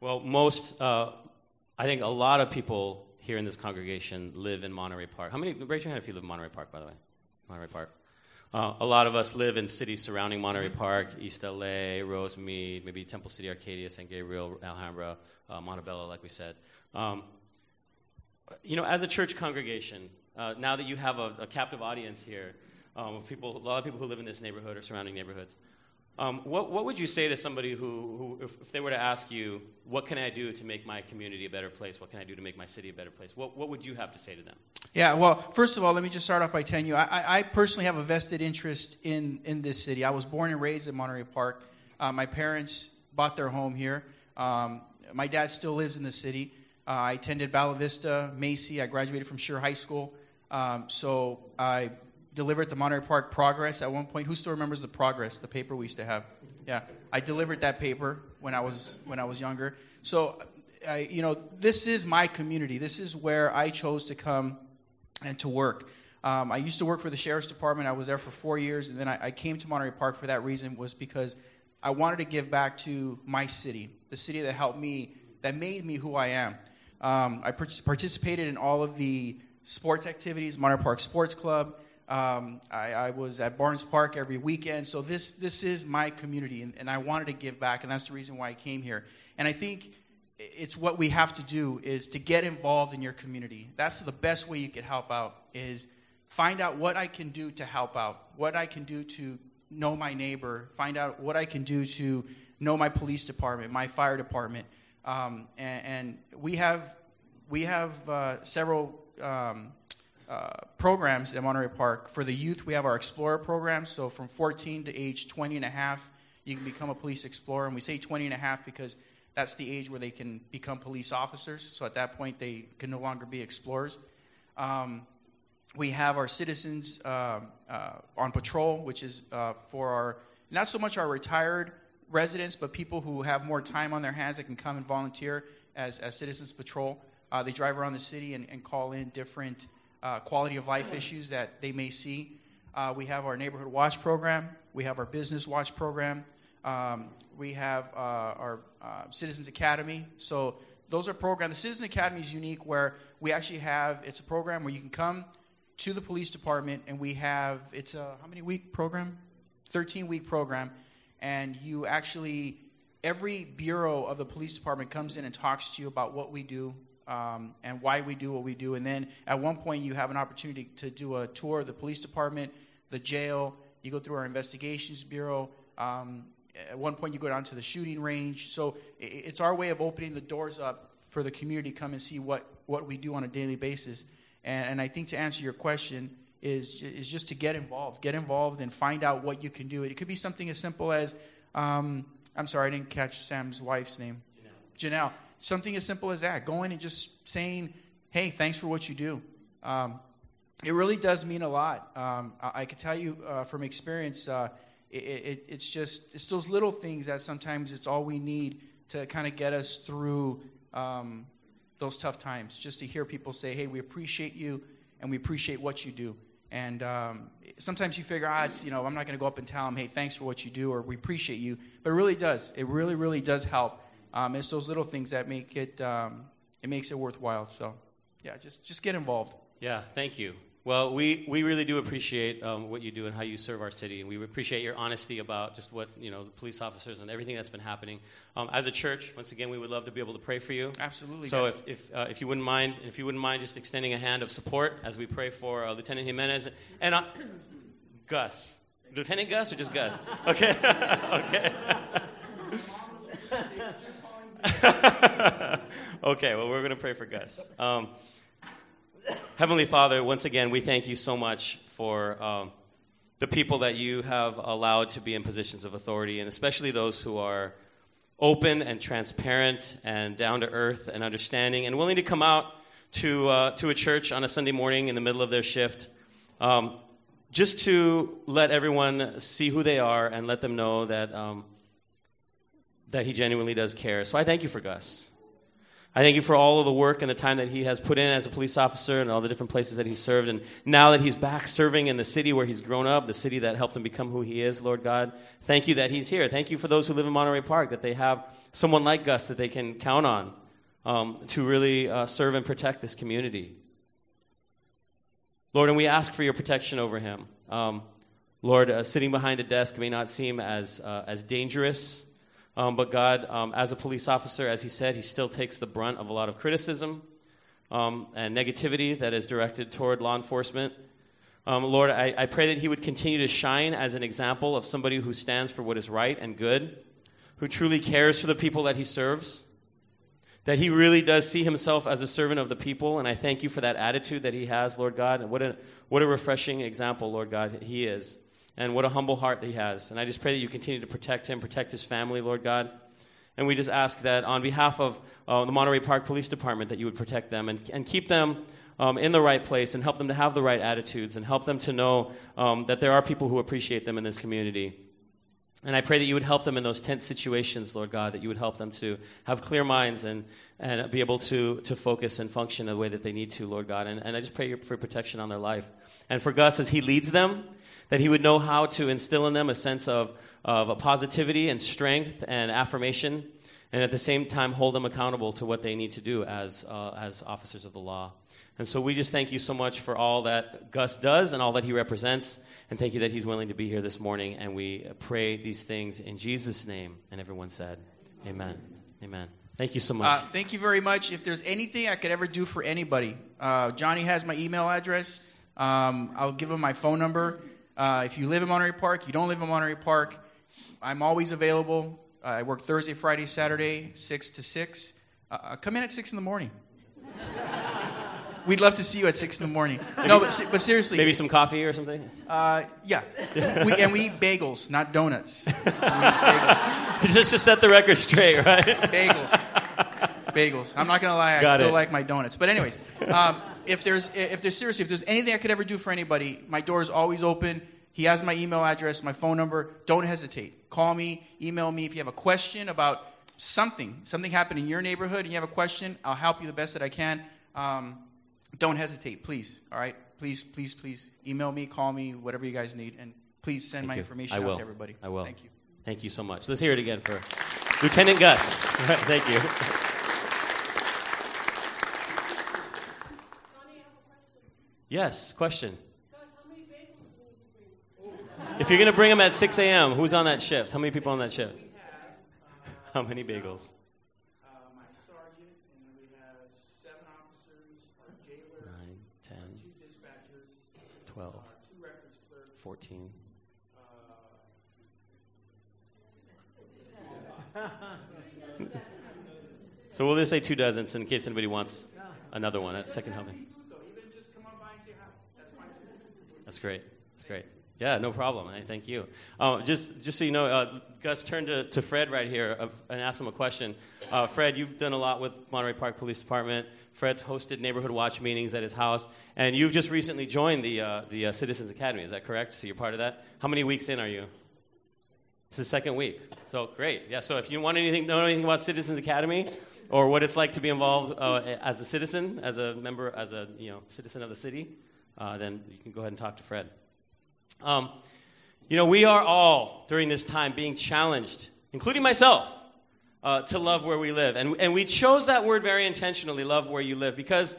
Well, most, uh, I think a lot of people here in this congregation live in Monterey Park. How many, raise your hand if you live in Monterey Park, by the way. Monterey Park. Uh, a lot of us live in cities surrounding Monterey Park, East LA, Rosemead, maybe Temple City, Arcadia, San Gabriel, Alhambra, uh, Montebello, like we said. Um, you know, as a church congregation, uh, now that you have a, a captive audience here um, people, a lot of people who live in this neighborhood or surrounding neighborhoods, um, what, what would you say to somebody who, who if, if, they were to ask you, what can I do to make my community a better place? What can I do to make my city a better place? What, what would you have to say to them? Yeah, well, first of all, let me just start off by telling you, I, I personally have a vested interest in, in this city. I was born and raised in Monterey Park. Uh, my parents bought their home here. Um, my dad still lives in the city. Uh, I attended Bella Vista, Macy. I graduated from Schurr High School. Um, so I delivered the Monterey Park Progress at one point. Who still remembers the Progress, the paper we used to have? Yeah, I delivered that paper when I was when I was younger. So, I, you know, this is my community. This is where I chose to come and to work. Um, I used to work for the sheriff's department. I was there for four years, and then I, I came to Monterey Park for that reason. Was because I wanted to give back to my city, the city that helped me, that made me who I am. Um, I participated in all of the sports activities, Monterey Park Sports Club. Um, I, I, was at Barnes Park every weekend. So this this is my community, and, and, I wanted to give back, and that's the reason why I came here. And I think it's what we have to do is to get involved in your community. That's the best way you can help out. Is find out what I can do to help out, what I can do to know my neighbor, find out what I can do to know my police department, my fire department, um, and, and, we have we have uh, several um, uh, programs at Monterey Park. For the youth, we have our Explorer program. So from 14 to age 20 and a half, you can become a police explorer. And we say 20 and a half because that's the age where they can become police officers. So at that point, they can no longer be explorers. Um, we have our citizens uh, uh, on patrol, which is uh, for our not so much our retired residents, but people who have more time on their hands that can come and volunteer as, as citizens patrol. Uh, they drive around the city and, and call in different uh, quality of life issues that they may see. Uh, we have our neighborhood watch program. We have our business watch program. Um, we have uh, our uh, Citizens Academy. So those are programs. The Citizens Academy is unique where we actually have, it's a program where you can come to the police department and we have, it's a, how many week program? 13 week program. And you actually, every bureau of the police department comes in and talks to you about what we do, um, and why we do what we do. And then at one point, you have an opportunity to do a tour of the police department, the jail. You go through our investigations bureau. Um, at one point, you go down to the shooting range. So it's our way of opening the doors up for the community to come and see what, what we do on a daily basis. And, and I think to answer your question, is, is just to get involved. Get involved and find out what you can do. It could be something as simple as, um, I'm sorry, I didn't catch Sam's wife's name. Janelle. Janelle Something as simple as that. Going and just saying, hey, thanks for what you do. Um, it really does mean a lot. Um, I, I can tell you uh, from experience, uh, it, it, it's just it's those little things that sometimes it's all we need to kind of get us through um, those tough times. Just to hear people say, "Hey, we appreciate you, and we appreciate what you do." And um, sometimes you figure, ah, it's, you know, I'm not going to go up and tell them, hey, thanks for what you do, or we appreciate you. But it really does. It really, really does help. Um, it's those little things that make it, um, it makes it worthwhile. So, yeah, just, just get involved. Yeah, thank you. Well, we, we really do appreciate um, what you do and how you serve our city, and we appreciate your honesty about just what you know the police officers and everything that's been happening. Um, as a church, once again, we would love to be able to pray for you. Absolutely. So if if, uh, if you wouldn't mind, if you wouldn't mind, just extending a hand of support as we pray for uh, Lieutenant Jimenez and uh, Gus, Lieutenant Gus, or just Gus? Okay, okay. okay. Well, we're going to pray for Gus. Um, Heavenly Father, once again, we thank you so much for um, the people that you have allowed to be in positions of authority, and especially those who are open and transparent and down to earth and understanding and willing to come out to, uh, to a church on a Sunday morning in the middle of their shift um, just to let everyone see who they are and let them know that, um, that he genuinely does care. So I thank you for Gus. I thank you for all of the work and the time that he has put in as a police officer and all the different places that he served. And now that he's back serving in the city where he's grown up, the city that helped him become who he is, Lord God, thank you that he's here. Thank you for those who live in Monterey Park, that they have someone like Gus that they can count on um, to really uh, serve and protect this community. Lord, and we ask for your protection over him. Um, Lord, uh, sitting behind a desk may not seem as, uh, as dangerous um, but God, um, as a police officer, as he said, he still takes the brunt of a lot of criticism um, and negativity that is directed toward law enforcement. Um, Lord, I, I pray that he would continue to shine as an example of somebody who stands for what is right and good, who truly cares for the people that he serves, that he really does see himself as a servant of the people. And I thank you for that attitude that he has, Lord God. And what a, what a refreshing example, Lord God, he is and what a humble heart he has. And I just pray that you continue to protect him, protect his family, Lord God. And we just ask that on behalf of uh, the Monterey Park Police Department, that you would protect them and, and keep them um, in the right place and help them to have the right attitudes and help them to know um, that there are people who appreciate them in this community. And I pray that you would help them in those tense situations, Lord God, that you would help them to have clear minds and, and be able to, to focus and function the way that they need to, Lord God. And, and I just pray for protection on their life. And for Gus, as he leads them, that he would know how to instill in them a sense of, of a positivity and strength and affirmation, and at the same time hold them accountable to what they need to do as, uh, as officers of the law. And so we just thank you so much for all that Gus does and all that he represents, and thank you that he's willing to be here this morning. And we pray these things in Jesus' name. And everyone said, Amen. Amen. Thank you so much. Uh, thank you very much. If there's anything I could ever do for anybody, uh, Johnny has my email address. Um, I'll give him my phone number. Uh, if you live in Monterey Park, you don't live in Monterey Park, I'm always available. Uh, I work Thursday, Friday, Saturday, 6 to 6. Uh, uh, come in at 6 in the morning. We'd love to see you at 6 in the morning. No, but, but seriously. Maybe some coffee or something? Uh, yeah. we, and we eat bagels, not donuts. bagels. Just to set the record straight, right? bagels. Bagels. I'm not going to lie, I Got still it. like my donuts. But, anyways. Um, if there's if there's seriously if there's anything I could ever do for anybody, my door is always open. He has my email address, my phone number. Don't hesitate. Call me, email me if you have a question about something. Something happened in your neighborhood and you have a question. I'll help you the best that I can. Um, don't hesitate, please. All right, please, please, please email me, call me, whatever you guys need, and please send Thank my you. information out to everybody. I will. Thank you. Thank you so much. Let's hear it again for Lieutenant Gus. Thank you. Yes, question. If you're going to bring them at 6 a.m., who's on that shift? How many people on that shift? How many bagels? Uh, my sergeant, and we have seven officers, our jailer, Nine, ten, two dispatchers, twelve, uh, two records clerks, fourteen. Uh, so we'll just say two dozens in case anybody wants another one, a second helping. That's great. That's great. Yeah, no problem. Thank you. Uh, just, just so you know, uh, Gus turned to, to Fred right here uh, and asked him a question. Uh, Fred, you've done a lot with Monterey Park Police Department. Fred's hosted neighborhood watch meetings at his house, and you've just recently joined the uh, the Citizens Academy. Is that correct? So you're part of that. How many weeks in are you? It's the second week. So great. Yeah. So if you want anything, know anything about Citizens Academy, or what it's like to be involved as a citizen, as a member, as a you know citizen of the city, then you can go ahead and talk to Fred. Um, you know, we are all, during this time, being challenged, including myself, uh, to love where we live. And, and we chose that word very intentionally, love where you live, because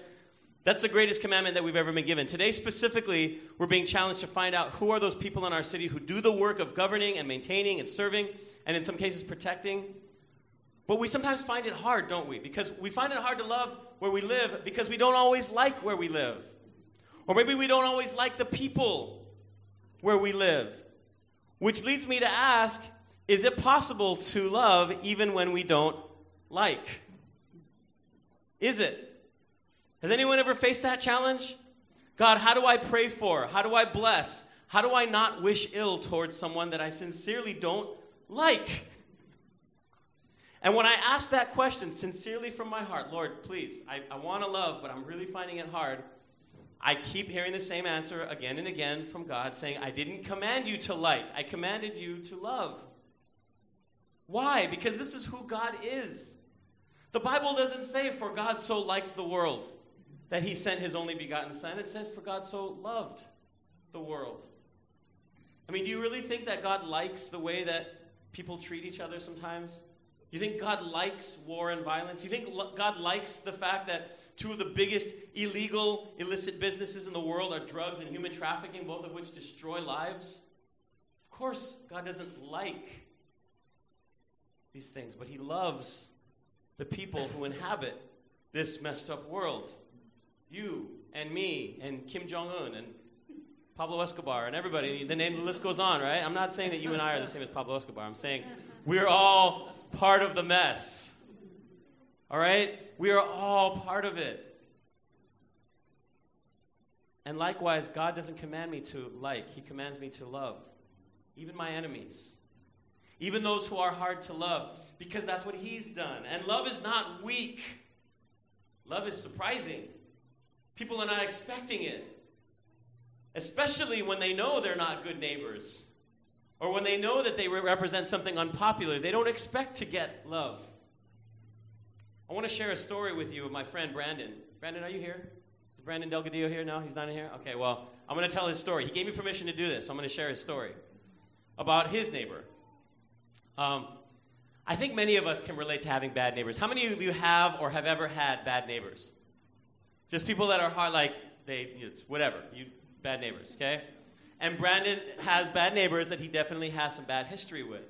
that's the greatest commandment that we've ever been given. Today, specifically, we're being challenged to find out who are those people in our city who do the work of governing and maintaining and serving, and in some cases, protecting. But we sometimes find it hard, don't we? Because we find it hard to love where we live because we don't always like where we live. Or maybe we don't always like the people where we live. Which leads me to ask is it possible to love even when we don't like? Is it? Has anyone ever faced that challenge? God, how do I pray for? How do I bless? How do I not wish ill towards someone that I sincerely don't like? And when I ask that question sincerely from my heart, Lord, please, I, I want to love, but I'm really finding it hard. I keep hearing the same answer again and again from God saying, I didn't command you to like, I commanded you to love. Why? Because this is who God is. The Bible doesn't say, For God so liked the world that he sent his only begotten Son. It says, For God so loved the world. I mean, do you really think that God likes the way that people treat each other sometimes? You think God likes war and violence? You think God likes the fact that Two of the biggest illegal, illicit businesses in the world are drugs and human trafficking, both of which destroy lives. Of course, God doesn't like these things, but He loves the people who inhabit this messed up world. You and me and Kim Jong un and Pablo Escobar and everybody. The name, the list goes on, right? I'm not saying that you and I are the same as Pablo Escobar. I'm saying we're all part of the mess. All right? We are all part of it. And likewise, God doesn't command me to like, He commands me to love, even my enemies, even those who are hard to love, because that's what He's done. And love is not weak, love is surprising. People are not expecting it, especially when they know they're not good neighbors or when they know that they represent something unpopular. They don't expect to get love. I want to share a story with you of my friend Brandon. Brandon, are you here? Is Brandon Delgadillo here? No, he's not in here? Okay, well, I'm going to tell his story. He gave me permission to do this, so I'm going to share his story about his neighbor. Um, I think many of us can relate to having bad neighbors. How many of you have or have ever had bad neighbors? Just people that are hard, like, they, it's whatever, you, bad neighbors, okay? And Brandon has bad neighbors that he definitely has some bad history with.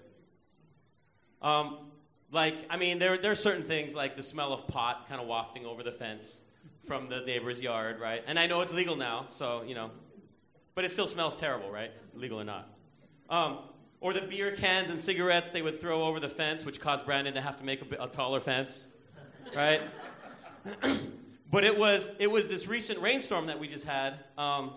Um, like, I mean, there, there are certain things like the smell of pot kind of wafting over the fence from the neighbor's yard, right? And I know it's legal now, so, you know, but it still smells terrible, right? Legal or not. Um, or the beer cans and cigarettes they would throw over the fence, which caused Brandon to have to make a, a taller fence, right? but it was, it was this recent rainstorm that we just had um,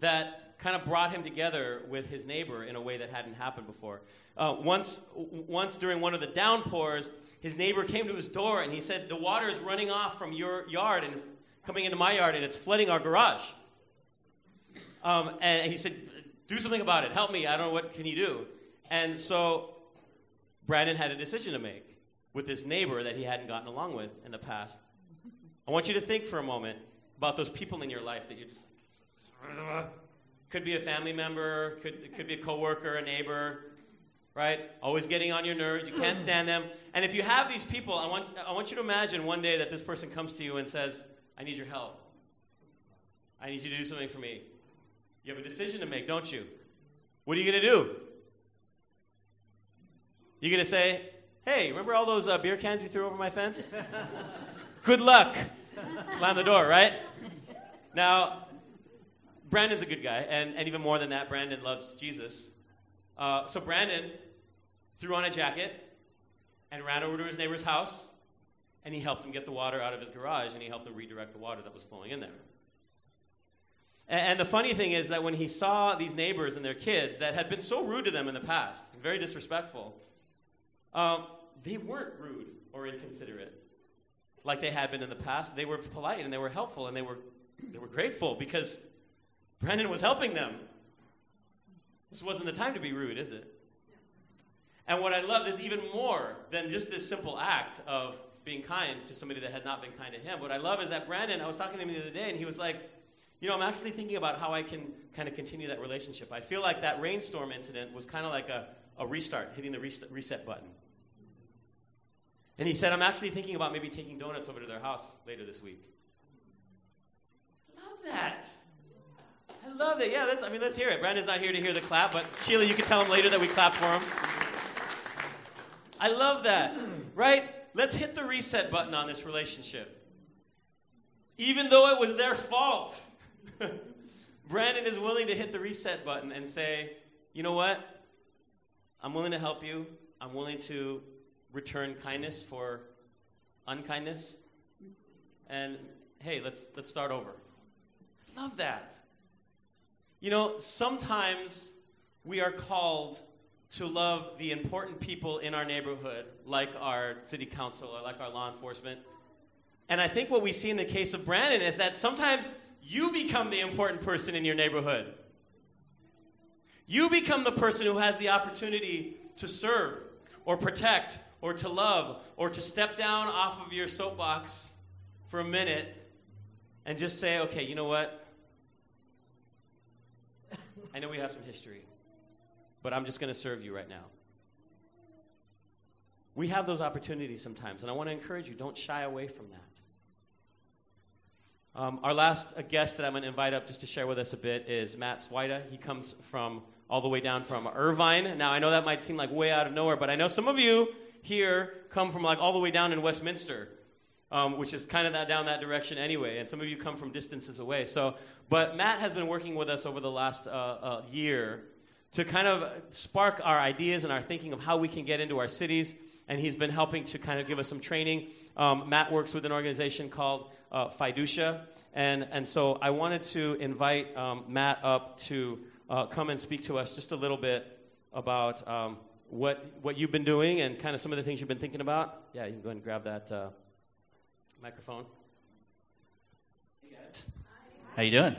that kind of brought him together with his neighbor in a way that hadn't happened before. Uh, once, once during one of the downpours, his neighbor came to his door and he said, The water is running off from your yard and it's coming into my yard and it's flooding our garage. Um, and he said, Do something about it. Help me. I don't know what can you do. And so Brandon had a decision to make with this neighbor that he hadn't gotten along with in the past. I want you to think for a moment about those people in your life that you're just could be a family member, could, could be a coworker, a neighbor, right? Always getting on your nerves. You can't stand them. And if you have these people, I want, I want you to imagine one day that this person comes to you and says, I need your help. I need you to do something for me. You have a decision to make, don't you? What are you going to do? You're going to say, hey, remember all those uh, beer cans you threw over my fence? Good luck. Slam the door, right? Now, Brandon's a good guy, and, and even more than that, Brandon loves Jesus. Uh, so Brandon threw on a jacket and ran over to his neighbor's house, and he helped him get the water out of his garage, and he helped him redirect the water that was flowing in there. And, and the funny thing is that when he saw these neighbors and their kids that had been so rude to them in the past, very disrespectful, um, they weren't rude or inconsiderate like they had been in the past. They were polite and they were helpful and they were, they were grateful because Brandon was helping them. This wasn't the time to be rude, is it? And what I love is even more than just this simple act of being kind to somebody that had not been kind to him. What I love is that Brandon, I was talking to him the other day, and he was like, You know, I'm actually thinking about how I can kind of continue that relationship. I feel like that rainstorm incident was kind of like a, a restart, hitting the reset button. And he said, I'm actually thinking about maybe taking donuts over to their house later this week. Love that. I love it. Yeah, that's, I mean, let's hear it. Brandon's not here to hear the clap, but Sheila, you can tell him later that we clapped for him. I love that, right? Let's hit the reset button on this relationship. Even though it was their fault, Brandon is willing to hit the reset button and say, you know what? I'm willing to help you. I'm willing to return kindness for unkindness. And hey, let's, let's start over. I love that. You know, sometimes we are called to love the important people in our neighborhood, like our city council or like our law enforcement. And I think what we see in the case of Brandon is that sometimes you become the important person in your neighborhood. You become the person who has the opportunity to serve or protect or to love or to step down off of your soapbox for a minute and just say, okay, you know what? I know we have some history, but I'm just going to serve you right now. We have those opportunities sometimes, and I want to encourage you don't shy away from that. Um, our last guest that I'm going to invite up just to share with us a bit is Matt Swida. He comes from all the way down from Irvine. Now, I know that might seem like way out of nowhere, but I know some of you here come from like all the way down in Westminster um, which is kind of that down that direction anyway. And some of you come from distances away. So, but Matt has been working with us over the last uh, uh, year to kind of spark our ideas and our thinking of how we can get into our cities. And he's been helping to kind of give us some training. Um, Matt works with an organization called uh, Fiducia. And, and so I wanted to invite um, Matt up to uh, come and speak to us just a little bit about um, what, what you've been doing and kind of some of the things you've been thinking about. Yeah, you can go ahead and grab that uh, microphone. Hey guys. How you doing?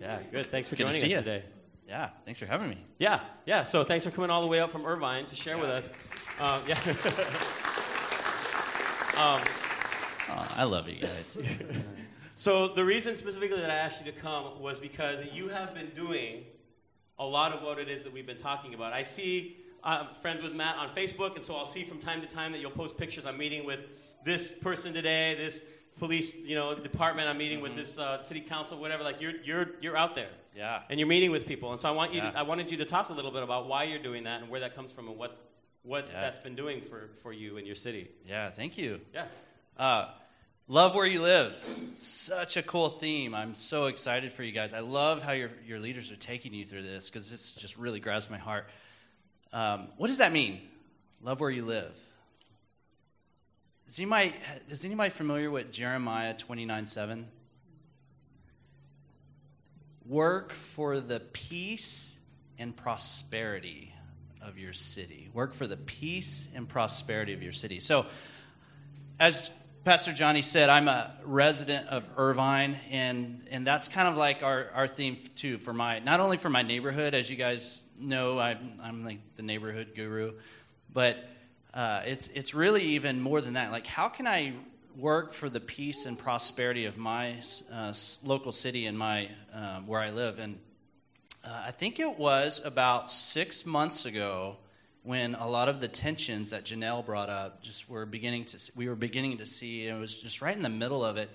Yeah, good. Thanks for good joining to us you. today. Yeah, thanks for having me. Yeah, yeah. So thanks for coming all the way up from Irvine to share yeah. with us. Um, yeah. um, oh, I love you guys. so the reason specifically that I asked you to come was because you have been doing a lot of what it is that we've been talking about. I see I'm friends with Matt on Facebook, and so I'll see from time to time that you'll post pictures. I'm meeting with this person today, this police, you know, department. I'm meeting mm-hmm. with this uh, city council, whatever. Like you're you're you're out there. Yeah. And you're meeting with people, and so I want you. Yeah. To, I wanted you to talk a little bit about why you're doing that and where that comes from and what what yeah. that's been doing for for you and your city. Yeah. Thank you. Yeah. Uh, love where you live. Such a cool theme. I'm so excited for you guys. I love how your your leaders are taking you through this because this just really grabs my heart. Um, what does that mean? Love where you live. Is anybody, is anybody familiar with Jeremiah 29 7? Work for the peace and prosperity of your city. Work for the peace and prosperity of your city. So, as Pastor Johnny said, I'm a resident of Irvine, and, and that's kind of like our, our theme too for my not only for my neighborhood, as you guys know, I'm, I'm like the neighborhood guru, but uh, it's it's really even more than that. Like, how can I work for the peace and prosperity of my uh, local city and my um, where I live? And uh, I think it was about six months ago when a lot of the tensions that Janelle brought up just were beginning to we were beginning to see. And it was just right in the middle of it,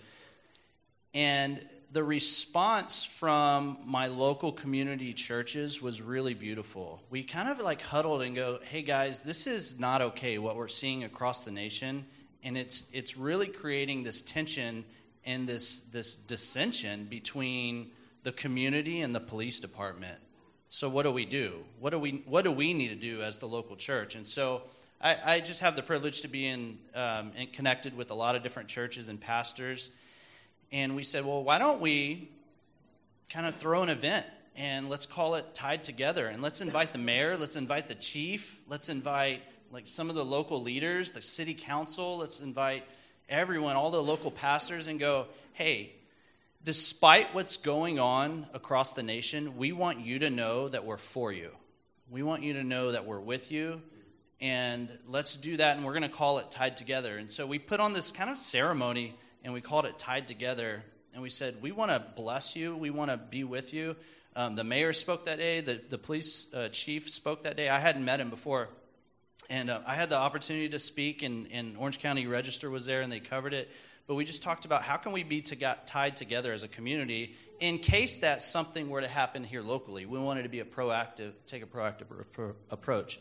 and the response from my local community churches was really beautiful. We kind of like huddled and go, "Hey guys, this is not okay what we're seeing across the nation, and it's it's really creating this tension and this this dissension between the community and the police department. So what do we do? What do we what do we need to do as the local church? And so I, I just have the privilege to be in, um, connected with a lot of different churches and pastors and we said, well, why don't we kind of throw an event and let's call it Tied Together. And let's invite the mayor, let's invite the chief, let's invite like some of the local leaders, the city council, let's invite everyone, all the local pastors, and go, hey, despite what's going on across the nation, we want you to know that we're for you. We want you to know that we're with you. And let's do that, and we're going to call it Tied Together. And so we put on this kind of ceremony, and we called it Tied Together. And we said, We want to bless you, we want to be with you. Um, the mayor spoke that day, the, the police uh, chief spoke that day. I hadn't met him before. And uh, I had the opportunity to speak, and, and Orange County Register was there, and they covered it. But we just talked about how can we be to get tied together as a community in case that something were to happen here locally. We wanted to be a proactive, take a proactive approach.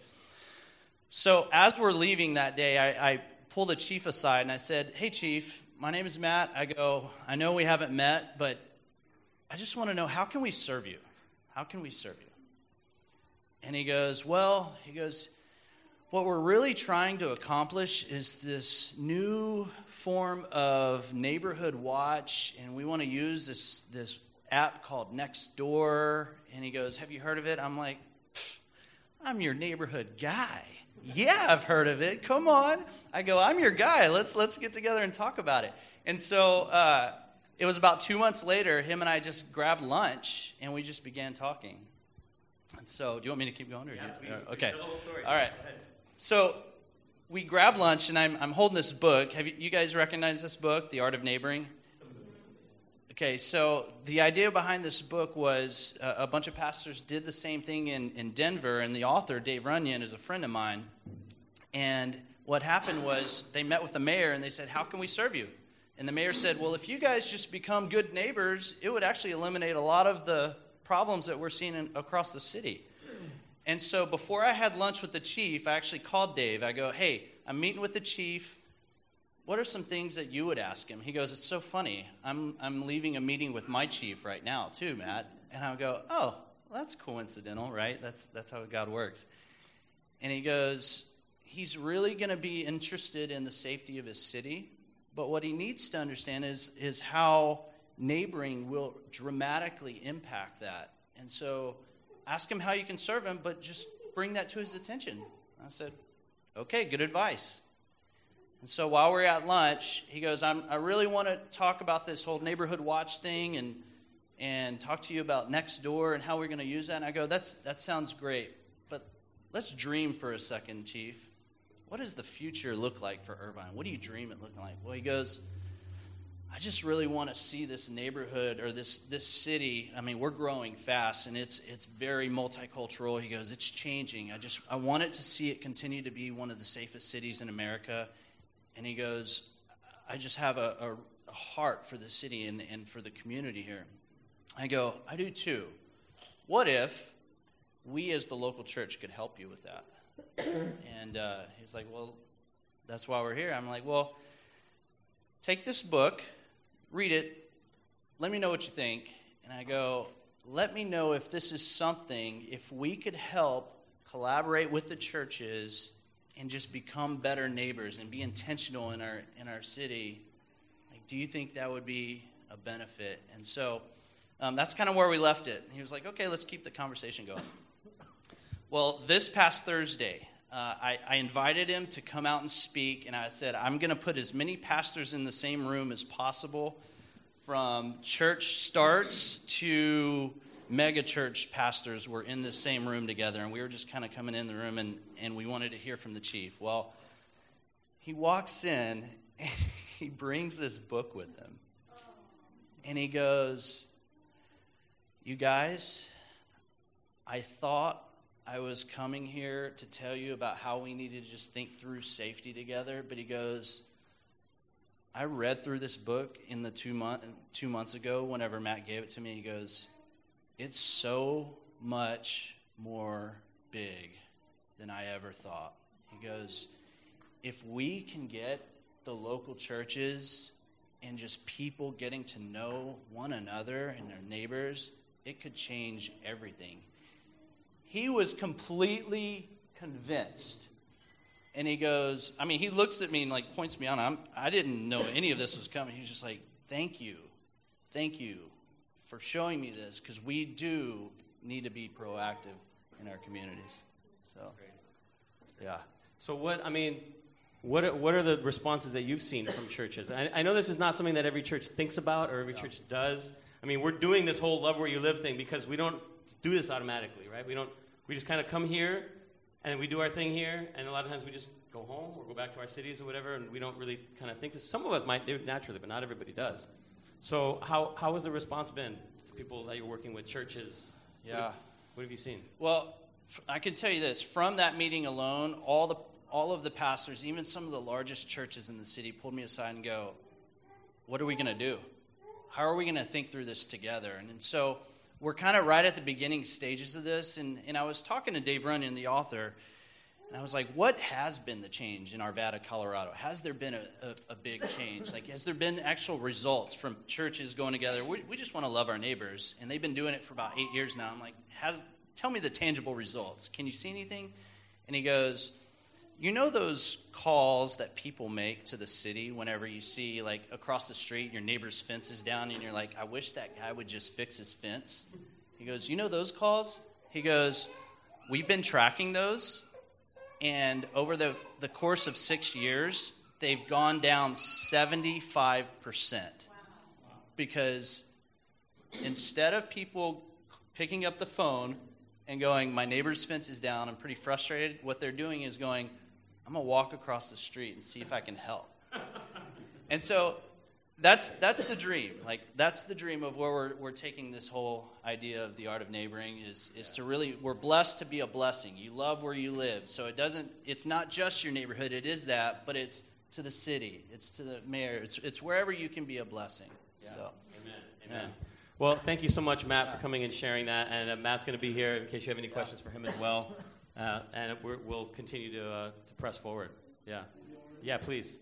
So as we're leaving that day, I, I pulled the chief aside and I said, "Hey, chief, my name is Matt. I go, I know we haven't met, but I just want to know how can we serve you? How can we serve you?" And he goes, "Well, he goes." what we're really trying to accomplish is this new form of neighborhood watch, and we want to use this, this app called Nextdoor. And he goes, Have you heard of it? I'm like, I'm your neighborhood guy. Yeah, I've heard of it. Come on. I go, I'm your guy. Let's let's get together and talk about it. And so uh, it was about two months later. Him and I just grabbed lunch and we just began talking. And so, do you want me to keep going? Or yeah, you, please, okay. Please All right. So we grab lunch, and I'm, I'm holding this book. Have you, you guys recognized this book, The Art of Neighboring? Okay, so the idea behind this book was uh, a bunch of pastors did the same thing in, in Denver, and the author, Dave Runyon, is a friend of mine. And what happened was they met with the mayor and they said, How can we serve you? And the mayor said, Well, if you guys just become good neighbors, it would actually eliminate a lot of the problems that we're seeing in, across the city. And so before I had lunch with the chief, I actually called Dave. I go, hey, I'm meeting with the chief. What are some things that you would ask him? He goes, it's so funny. I'm, I'm leaving a meeting with my chief right now, too, Matt. And I'll go, oh, well, that's coincidental, right? That's, that's how God works. And he goes, he's really going to be interested in the safety of his city. But what he needs to understand is, is how neighboring will dramatically impact that. And so ask him how you can serve him, but just bring that to his attention. I said, okay, good advice. And so while we're at lunch, he goes, i really want to talk about this whole neighborhood watch thing and, and talk to you about Nextdoor and how we're going to use that. And I go, That's, that sounds great, but let's dream for a second, Chief. What does the future look like for Irvine? What do you dream it looking like? Well, he goes, I just really want to see this neighborhood or this this city. I mean, we're growing fast and it's it's very multicultural. He goes, it's changing. I just I want it to see it continue to be one of the safest cities in America. And he goes, I just have a, a, heart for the city and, and for the community here. I go, I do too. What if we as the local church could help you with that? and uh, he's like, Well, that's why we're here. I'm like, Well, take this book read it, let me know what you think. And I go, let me know if this is something, if we could help collaborate with the churches and just become better neighbors and be intentional in our in our city. Like, do you think that would be a benefit? And so um, that's kind of where we left it. he was like, okay, let's keep the conversation going. Well, this past Thursday, uh, I, I, invited him to come out and speak, and I said, I'm going to put as many pastors in the same room as possible, from church starts to mega church pastors were in the same room together, and we were just kind of coming in the room, and, and we wanted to hear from the chief. Well, he walks in, and he brings this book with him, and he goes, You guys, I thought I was coming here to tell you about how we need to just think through safety together. But he goes, I read through this book in the two month two months ago. Whenever Matt gave it to me, he goes, "It's so much more big than I ever thought." He goes, "If we can get the local churches and just people getting to know one another and their neighbors, it could change everything." he was completely convinced. And he goes, I mean, he looks at me and like points me on. I'm, I didn't know any of this was coming. He's just like, thank you. Thank you for showing me this because we do need to be proactive in our communities. So, yeah. So what? I mean, what are, what are the responses that you've seen from churches? I, I know this is not something that every church thinks about or every church does. I mean, we're doing this whole love where you live thing because we don't do this automatically, right? We don't. We just kind of come here and we do our thing here, and a lot of times we just go home or go back to our cities or whatever, and we don't really kind of think this. Some of us might do it naturally, but not everybody does. So how how has the response been to people that you're working with, churches? What Yeah. have, what have you seen? Well, f- I can tell you this: from that meeting alone, all the all of the pastors, even some of the largest churches in the city, pulled me aside and go, "What are we going to do? How are we going to think through this together?" And, and so we're kind of right at the beginning stages of this. And, and I was talking to Dave Runyon, the author, and I was like, "What has been the change in Arvada, Colorado? Has there been a, a, a big change? Like, has there been actual results from churches going together? We, we just want to love our neighbors, and they've been doing it for about eight years now. I'm like, has tell me the tangible results. Can you see anything? And he goes, you know those calls that people make to the city whenever you see like across the street your neighbor's fence is down and you're like, I wish that guy would just fix his fence. He goes, you know those calls? He goes, we've been tracking those, and over the, the course of six years, they've gone down 75% because instead of people picking up the phone and going, My neighbor's fence is down, I'm pretty frustrated, what they're doing is going, I'm going to walk across the street and see if I can help. and so that's, that's the dream. Like, that's the dream of where we're, we're taking this whole idea of the art of neighboring is, is to really, we're blessed to be a blessing. You love where you live. So it doesn't, it's not just your neighborhood, it is that, but it's to the city, it's to the mayor, it's, it's wherever you can be a blessing. So. Amen. Amen. Well, thank you so much, Matt, for coming and sharing that. And uh, Matt's going to be here in case you have any questions for him as well. Uh, and we're, we'll continue to, uh, to press forward. Yeah. Yeah, please.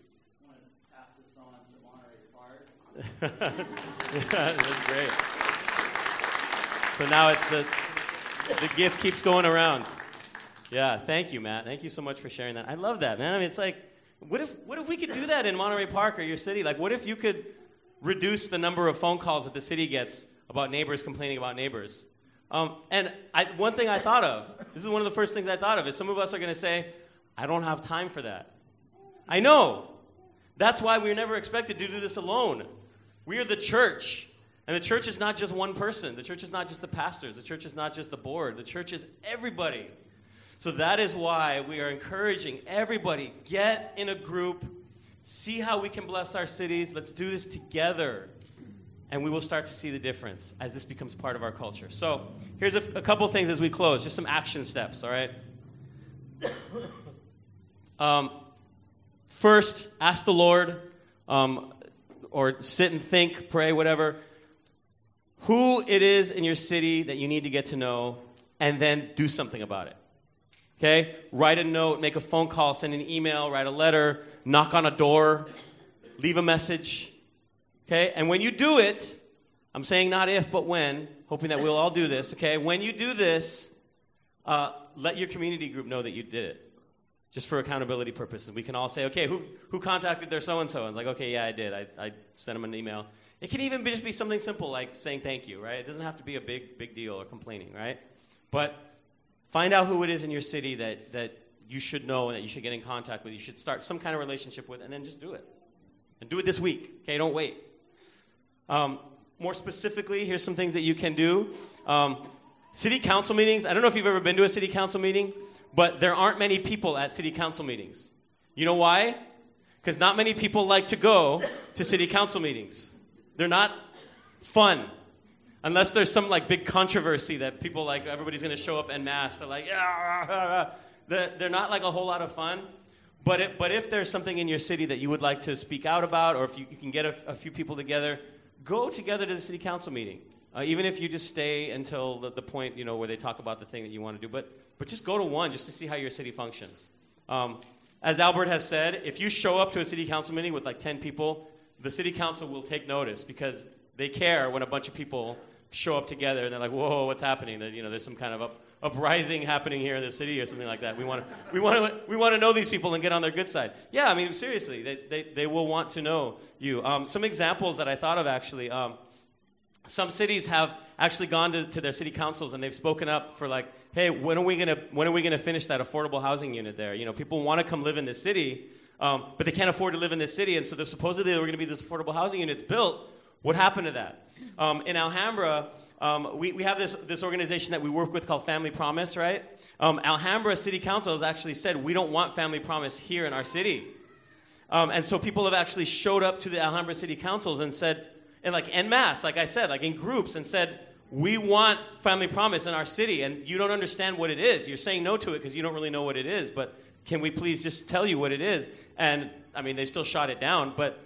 That's great. So now it's the, the gift keeps going around. Yeah, thank you, Matt. Thank you so much for sharing that. I love that, man. I mean, it's like, what if, what if we could do that in Monterey Park or your city? Like, what if you could reduce the number of phone calls that the city gets about neighbors complaining about neighbors? Um, and I, one thing I thought of, this is one of the first things I thought of, is some of us are going to say, I don't have time for that. I know. That's why we're never expected to do this alone. We are the church. And the church is not just one person. The church is not just the pastors. The church is not just the board. The church is everybody. So that is why we are encouraging everybody get in a group, see how we can bless our cities. Let's do this together. And we will start to see the difference as this becomes part of our culture. So, here's a, a couple things as we close, just some action steps, all right? Um, first, ask the Lord, um, or sit and think, pray, whatever, who it is in your city that you need to get to know, and then do something about it. Okay? Write a note, make a phone call, send an email, write a letter, knock on a door, leave a message. Okay? And when you do it, I'm saying not if, but when, hoping that we'll all do this, okay? When you do this, uh, let your community group know that you did it. Just for accountability purposes. We can all say, okay, who, who contacted their so and so? And like, okay, yeah, I did. I, I sent them an email. It can even be, just be something simple like saying thank you, right? It doesn't have to be a big, big deal or complaining, right? But find out who it is in your city that, that you should know and that you should get in contact with, you should start some kind of relationship with, and then just do it. And do it this week, okay? Don't wait. Um, more specifically, here's some things that you can do. Um, city council meetings. I don't know if you've ever been to a city council meeting, but there aren't many people at city council meetings. You know why? Because not many people like to go to city council meetings. They're not fun. Unless there's some like big controversy that people like, everybody's to show up en masse. They're like, yeah, they're, they're not like a whole lot of fun. But, it, but if there's something in your city that you would like to speak out about, or if you, you can get a, a few people together, go together to the city council meeting. Uh, even if you just stay until the, the point you know where they talk about the thing that you want to do, but but just go to one just to see how your city functions. Um, as Albert has said, if you show up to a city council meeting with like ten people, the city council will take notice because they care when a bunch of people show up together and they're like, "Whoa, what's happening?" That you know, there's some kind of up, uprising happening here in the city or something like that. We want to we want to we want to know these people and get on their good side. Yeah, I mean seriously, they they, they will want to know you. Um, some examples that I thought of actually. Um, some cities have actually gone to, to their city councils and they've spoken up for like, hey, when are we gonna when are we gonna finish that affordable housing unit there? You know, people want to come live in this city, um, but they can't afford to live in this city, and so supposedly there were gonna be this affordable housing units built. What happened to that? Um, in Alhambra, um, we, we have this, this organization that we work with called Family Promise, right? Um, Alhambra City Council has actually said we don't want Family Promise here in our city. Um, and so people have actually showed up to the Alhambra City Councils and said, and like en masse, like I said, like in groups, and said, we want Family Promise in our city, and you don't understand what it is. You're saying no to it because you don't really know what it is, but can we please just tell you what it is? And I mean, they still shot it down, but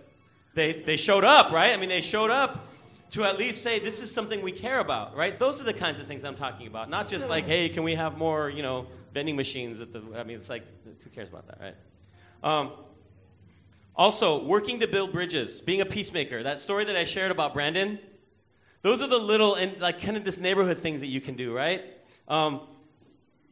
they, they showed up, right? I mean, they showed up to at least say this is something we care about, right? Those are the kinds of things I'm talking about. Not just like, hey, can we have more, you know, vending machines at the. I mean, it's like, who cares about that, right? Um, also, working to build bridges, being a peacemaker. That story that I shared about Brandon. Those are the little and like kind of this neighborhood things that you can do, right? Um,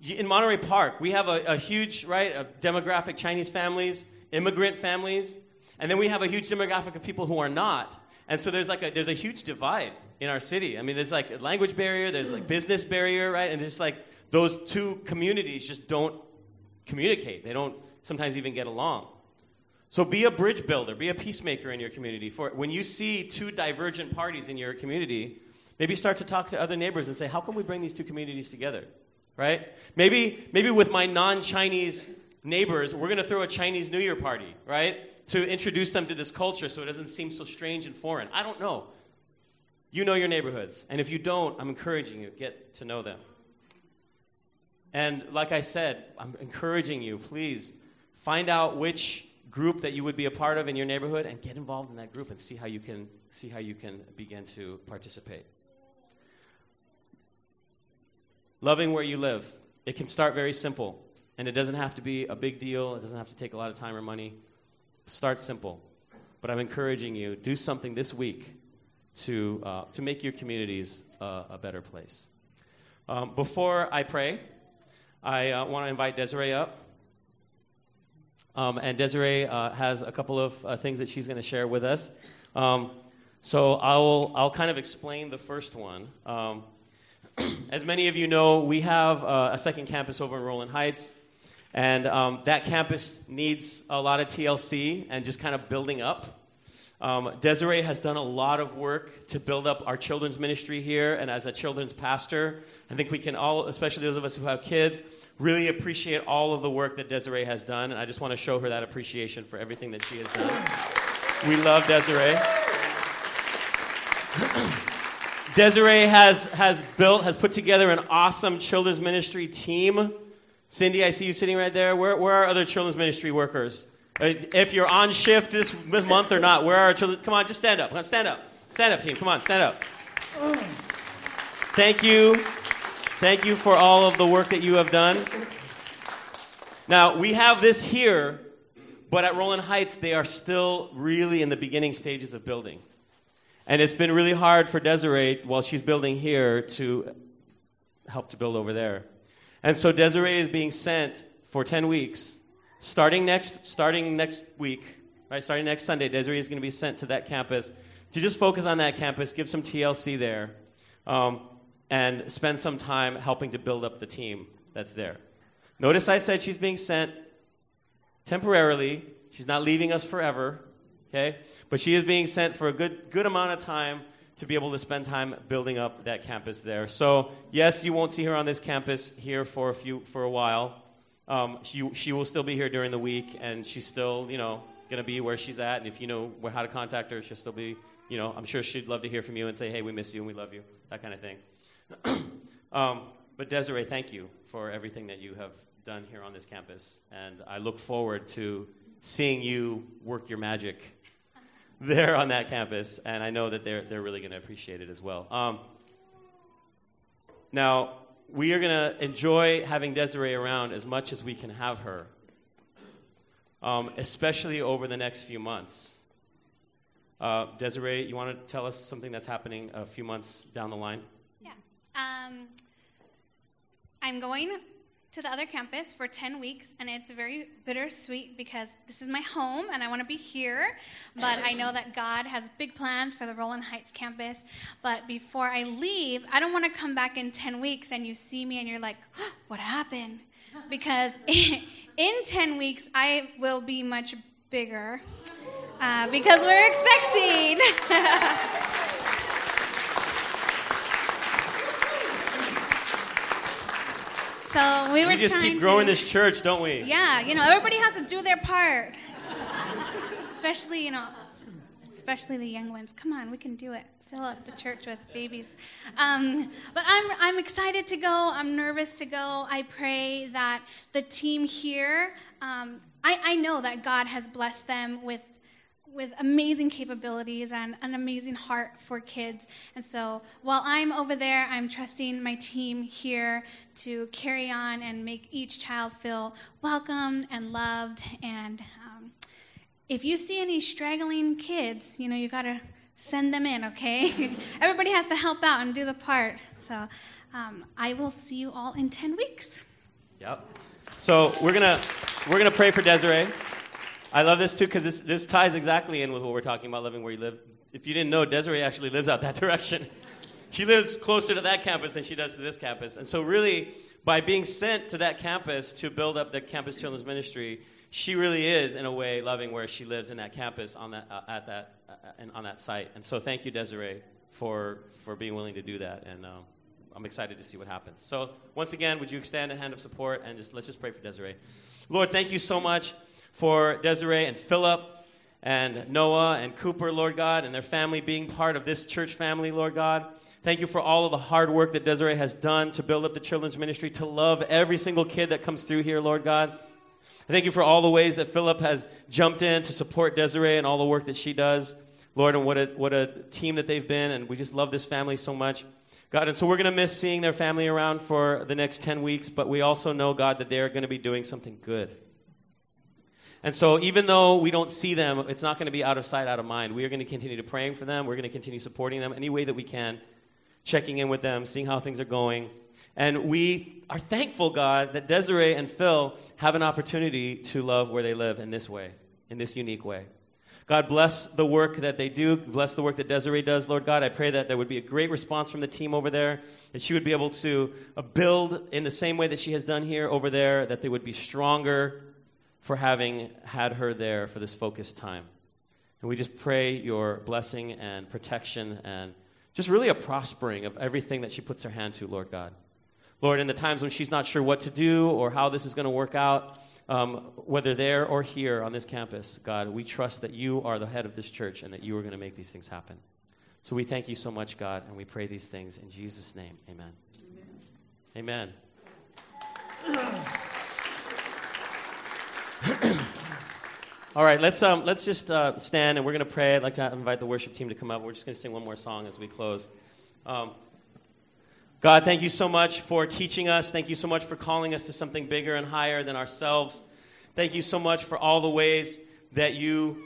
in Monterey Park, we have a, a huge right a demographic Chinese families, immigrant families, and then we have a huge demographic of people who are not. And so there's like a, there's a huge divide in our city. I mean, there's like a language barrier, there's like business barrier, right? And just like those two communities just don't communicate. They don't sometimes even get along. So be a bridge builder, be a peacemaker in your community. For when you see two divergent parties in your community, maybe start to talk to other neighbors and say, how can we bring these two communities together? Right? Maybe maybe with my non-Chinese neighbors, we're going to throw a Chinese New Year party, right? to introduce them to this culture so it doesn't seem so strange and foreign. I don't know. You know your neighborhoods. And if you don't, I'm encouraging you, get to know them. And like I said, I'm encouraging you, please find out which group that you would be a part of in your neighborhood and get involved in that group and see how you can see how you can begin to participate. Loving where you live. It can start very simple, and it doesn't have to be a big deal. It doesn't have to take a lot of time or money. Start simple. But I'm encouraging you, do something this week to, uh, to make your communities uh, a better place. Um, before I pray, I uh, want to invite Desiree up. Um, and Desiree uh, has a couple of uh, things that she's going to share with us. Um, so I'll, I'll kind of explain the first one. Um, as many of you know, we have uh, a second campus over in Rowland Heights. And um, that campus needs a lot of TLC and just kind of building up. Um, Desiree has done a lot of work to build up our children's ministry here. And as a children's pastor, I think we can all, especially those of us who have kids, really appreciate all of the work that Desiree has done. And I just want to show her that appreciation for everything that she has done. We love Desiree. Desiree has, has built, has put together an awesome children's ministry team Cindy, I see you sitting right there. Where, where are other children's ministry workers? Uh, if you're on shift this, this month or not, where are our children? Come on, just stand up. Stand up. Stand up, team. Come on, stand up. Thank you. Thank you for all of the work that you have done. Now, we have this here, but at Rowland Heights, they are still really in the beginning stages of building. And it's been really hard for Desiree, while she's building here, to help to build over there. And so Desiree is being sent for 10 weeks. Starting next, starting next week, right, starting next Sunday, Desiree is going to be sent to that campus to just focus on that campus, give some TLC there, um, and spend some time helping to build up the team that's there. Notice I said she's being sent temporarily. She's not leaving us forever, okay? But she is being sent for a good, good amount of time to be able to spend time building up that campus there. So yes, you won't see her on this campus here for a few for a while. Um, she she will still be here during the week, and she's still you know going to be where she's at. And if you know where, how to contact her, she'll still be you know I'm sure she'd love to hear from you and say hey we miss you and we love you that kind of thing. um, but Desiree, thank you for everything that you have done here on this campus, and I look forward to seeing you work your magic there on that campus, and I know that they're, they're really going to appreciate it as well. Um, now, we are going to enjoy having Desiree around as much as we can have her, um, especially over the next few months. Uh, Desiree, you want to tell us something that's happening a few months down the line? Um, I'm going to the other campus for 10 weeks, and it's very bittersweet because this is my home and I want to be here. But I know that God has big plans for the Rowland Heights campus. But before I leave, I don't want to come back in 10 weeks and you see me and you're like, oh, what happened? Because in 10 weeks, I will be much bigger uh, because we're expecting. So we were We just keep growing to, this church, don't we? Yeah, you know, everybody has to do their part. especially, you know, especially the young ones. Come on, we can do it. Fill up the church with babies. Um, but I'm, I'm excited to go. I'm nervous to go. I pray that the team here, um, I, I know that God has blessed them with with amazing capabilities and an amazing heart for kids. And so while I'm over there, I'm trusting my team here to carry on and make each child feel welcome and loved. And um, if you see any straggling kids, you know, you got to send them in, okay? Everybody has to help out and do the part. So um, I will see you all in 10 weeks. Yep. So we're gonna we're gonna pray for Desiree. I love this too because this, this ties exactly in with what we're talking about living where you live. If you didn't know, Desiree actually lives out that direction. She lives closer to that campus than she does to this campus. And so, really, by being sent to that campus to build up the campus children's ministry, she really is, in a way, loving where she lives in that campus on that, uh, at that, uh, and on that site. And so, thank you, Desiree, for, for being willing to do that. And um, I'm excited to see what happens. So, once again, would you extend a hand of support and just let's just pray for Desiree. Lord, thank you so much for Desiree and Philip and Noah and Cooper, Lord God, and their family being part of this church family, Lord God. Thank you for all of the hard work that Desiree has done to build up the children's ministry, to love every single kid that comes through here, Lord God. I Thank you for all the ways that Philip has jumped in to support Desiree and all the work that she does. Lord, and what a, what a team that they've been, and we just love this family so much. God, and so we're going to miss seeing their family around for the next 10 weeks, but we also know, God, that they are going to be doing something good. And so, even though we don't see them, it's not going to be out of sight, out of mind. We are going to continue to praying for them. We're going to continue supporting them any way that we can, checking in with them, seeing how things are going. And we are thankful, God, that Desiree and Phil have an opportunity to love where they live in this way, in this unique way. God, bless the work that they do. Bless the work that Desiree does, Lord God. I pray that there would be a great response from the team over there, that she would be able to uh, build in the same way that she has done here over there, that they would be stronger for having had her there for this focused time. And we just pray your blessing and protection and just really a prospering of everything that she puts her hand to, Lord God. Lord, in the times when she's not sure what to do or how this is going to work out, um, whether there or here on this campus, God, we trust that you are the head of this church and that you are going to make these things happen. So we thank you so much, God, and we pray these things in Jesus' name. Amen. Amen. Amen. All right, let's, um, let's just uh, stand and we're going to pray. I'd like to invite the worship team to come up. We're just going to sing one more song as we close. Um, God, thank you so much for teaching us. Thank you so much for calling us to something bigger and higher than ourselves. Thank you so much for all the ways that you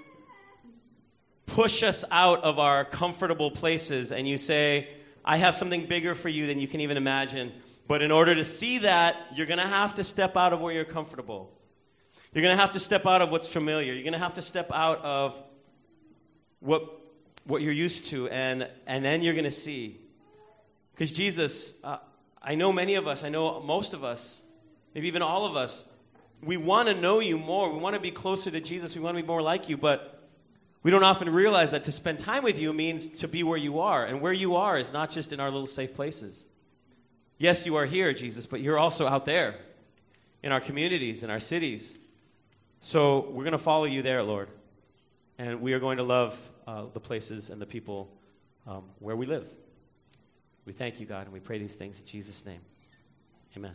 push us out of our comfortable places and you say, I have something bigger for you than you can even imagine. But in order to see that, you're going to have to step out of where you're comfortable. You're going to have to step out of what's familiar. You're going to have to step out of what, what you're used to, and, and then you're going to see. Because Jesus, uh, I know many of us, I know most of us, maybe even all of us, we want to know you more. We want to be closer to Jesus. We want to be more like you, but we don't often realize that to spend time with you means to be where you are. And where you are is not just in our little safe places. Yes, you are here, Jesus, but you're also out there in our communities, in our cities. So we're going to follow you there, Lord. And we are going to love uh, the places and the people um, where we live. We thank you, God, and we pray these things in Jesus' name. Amen.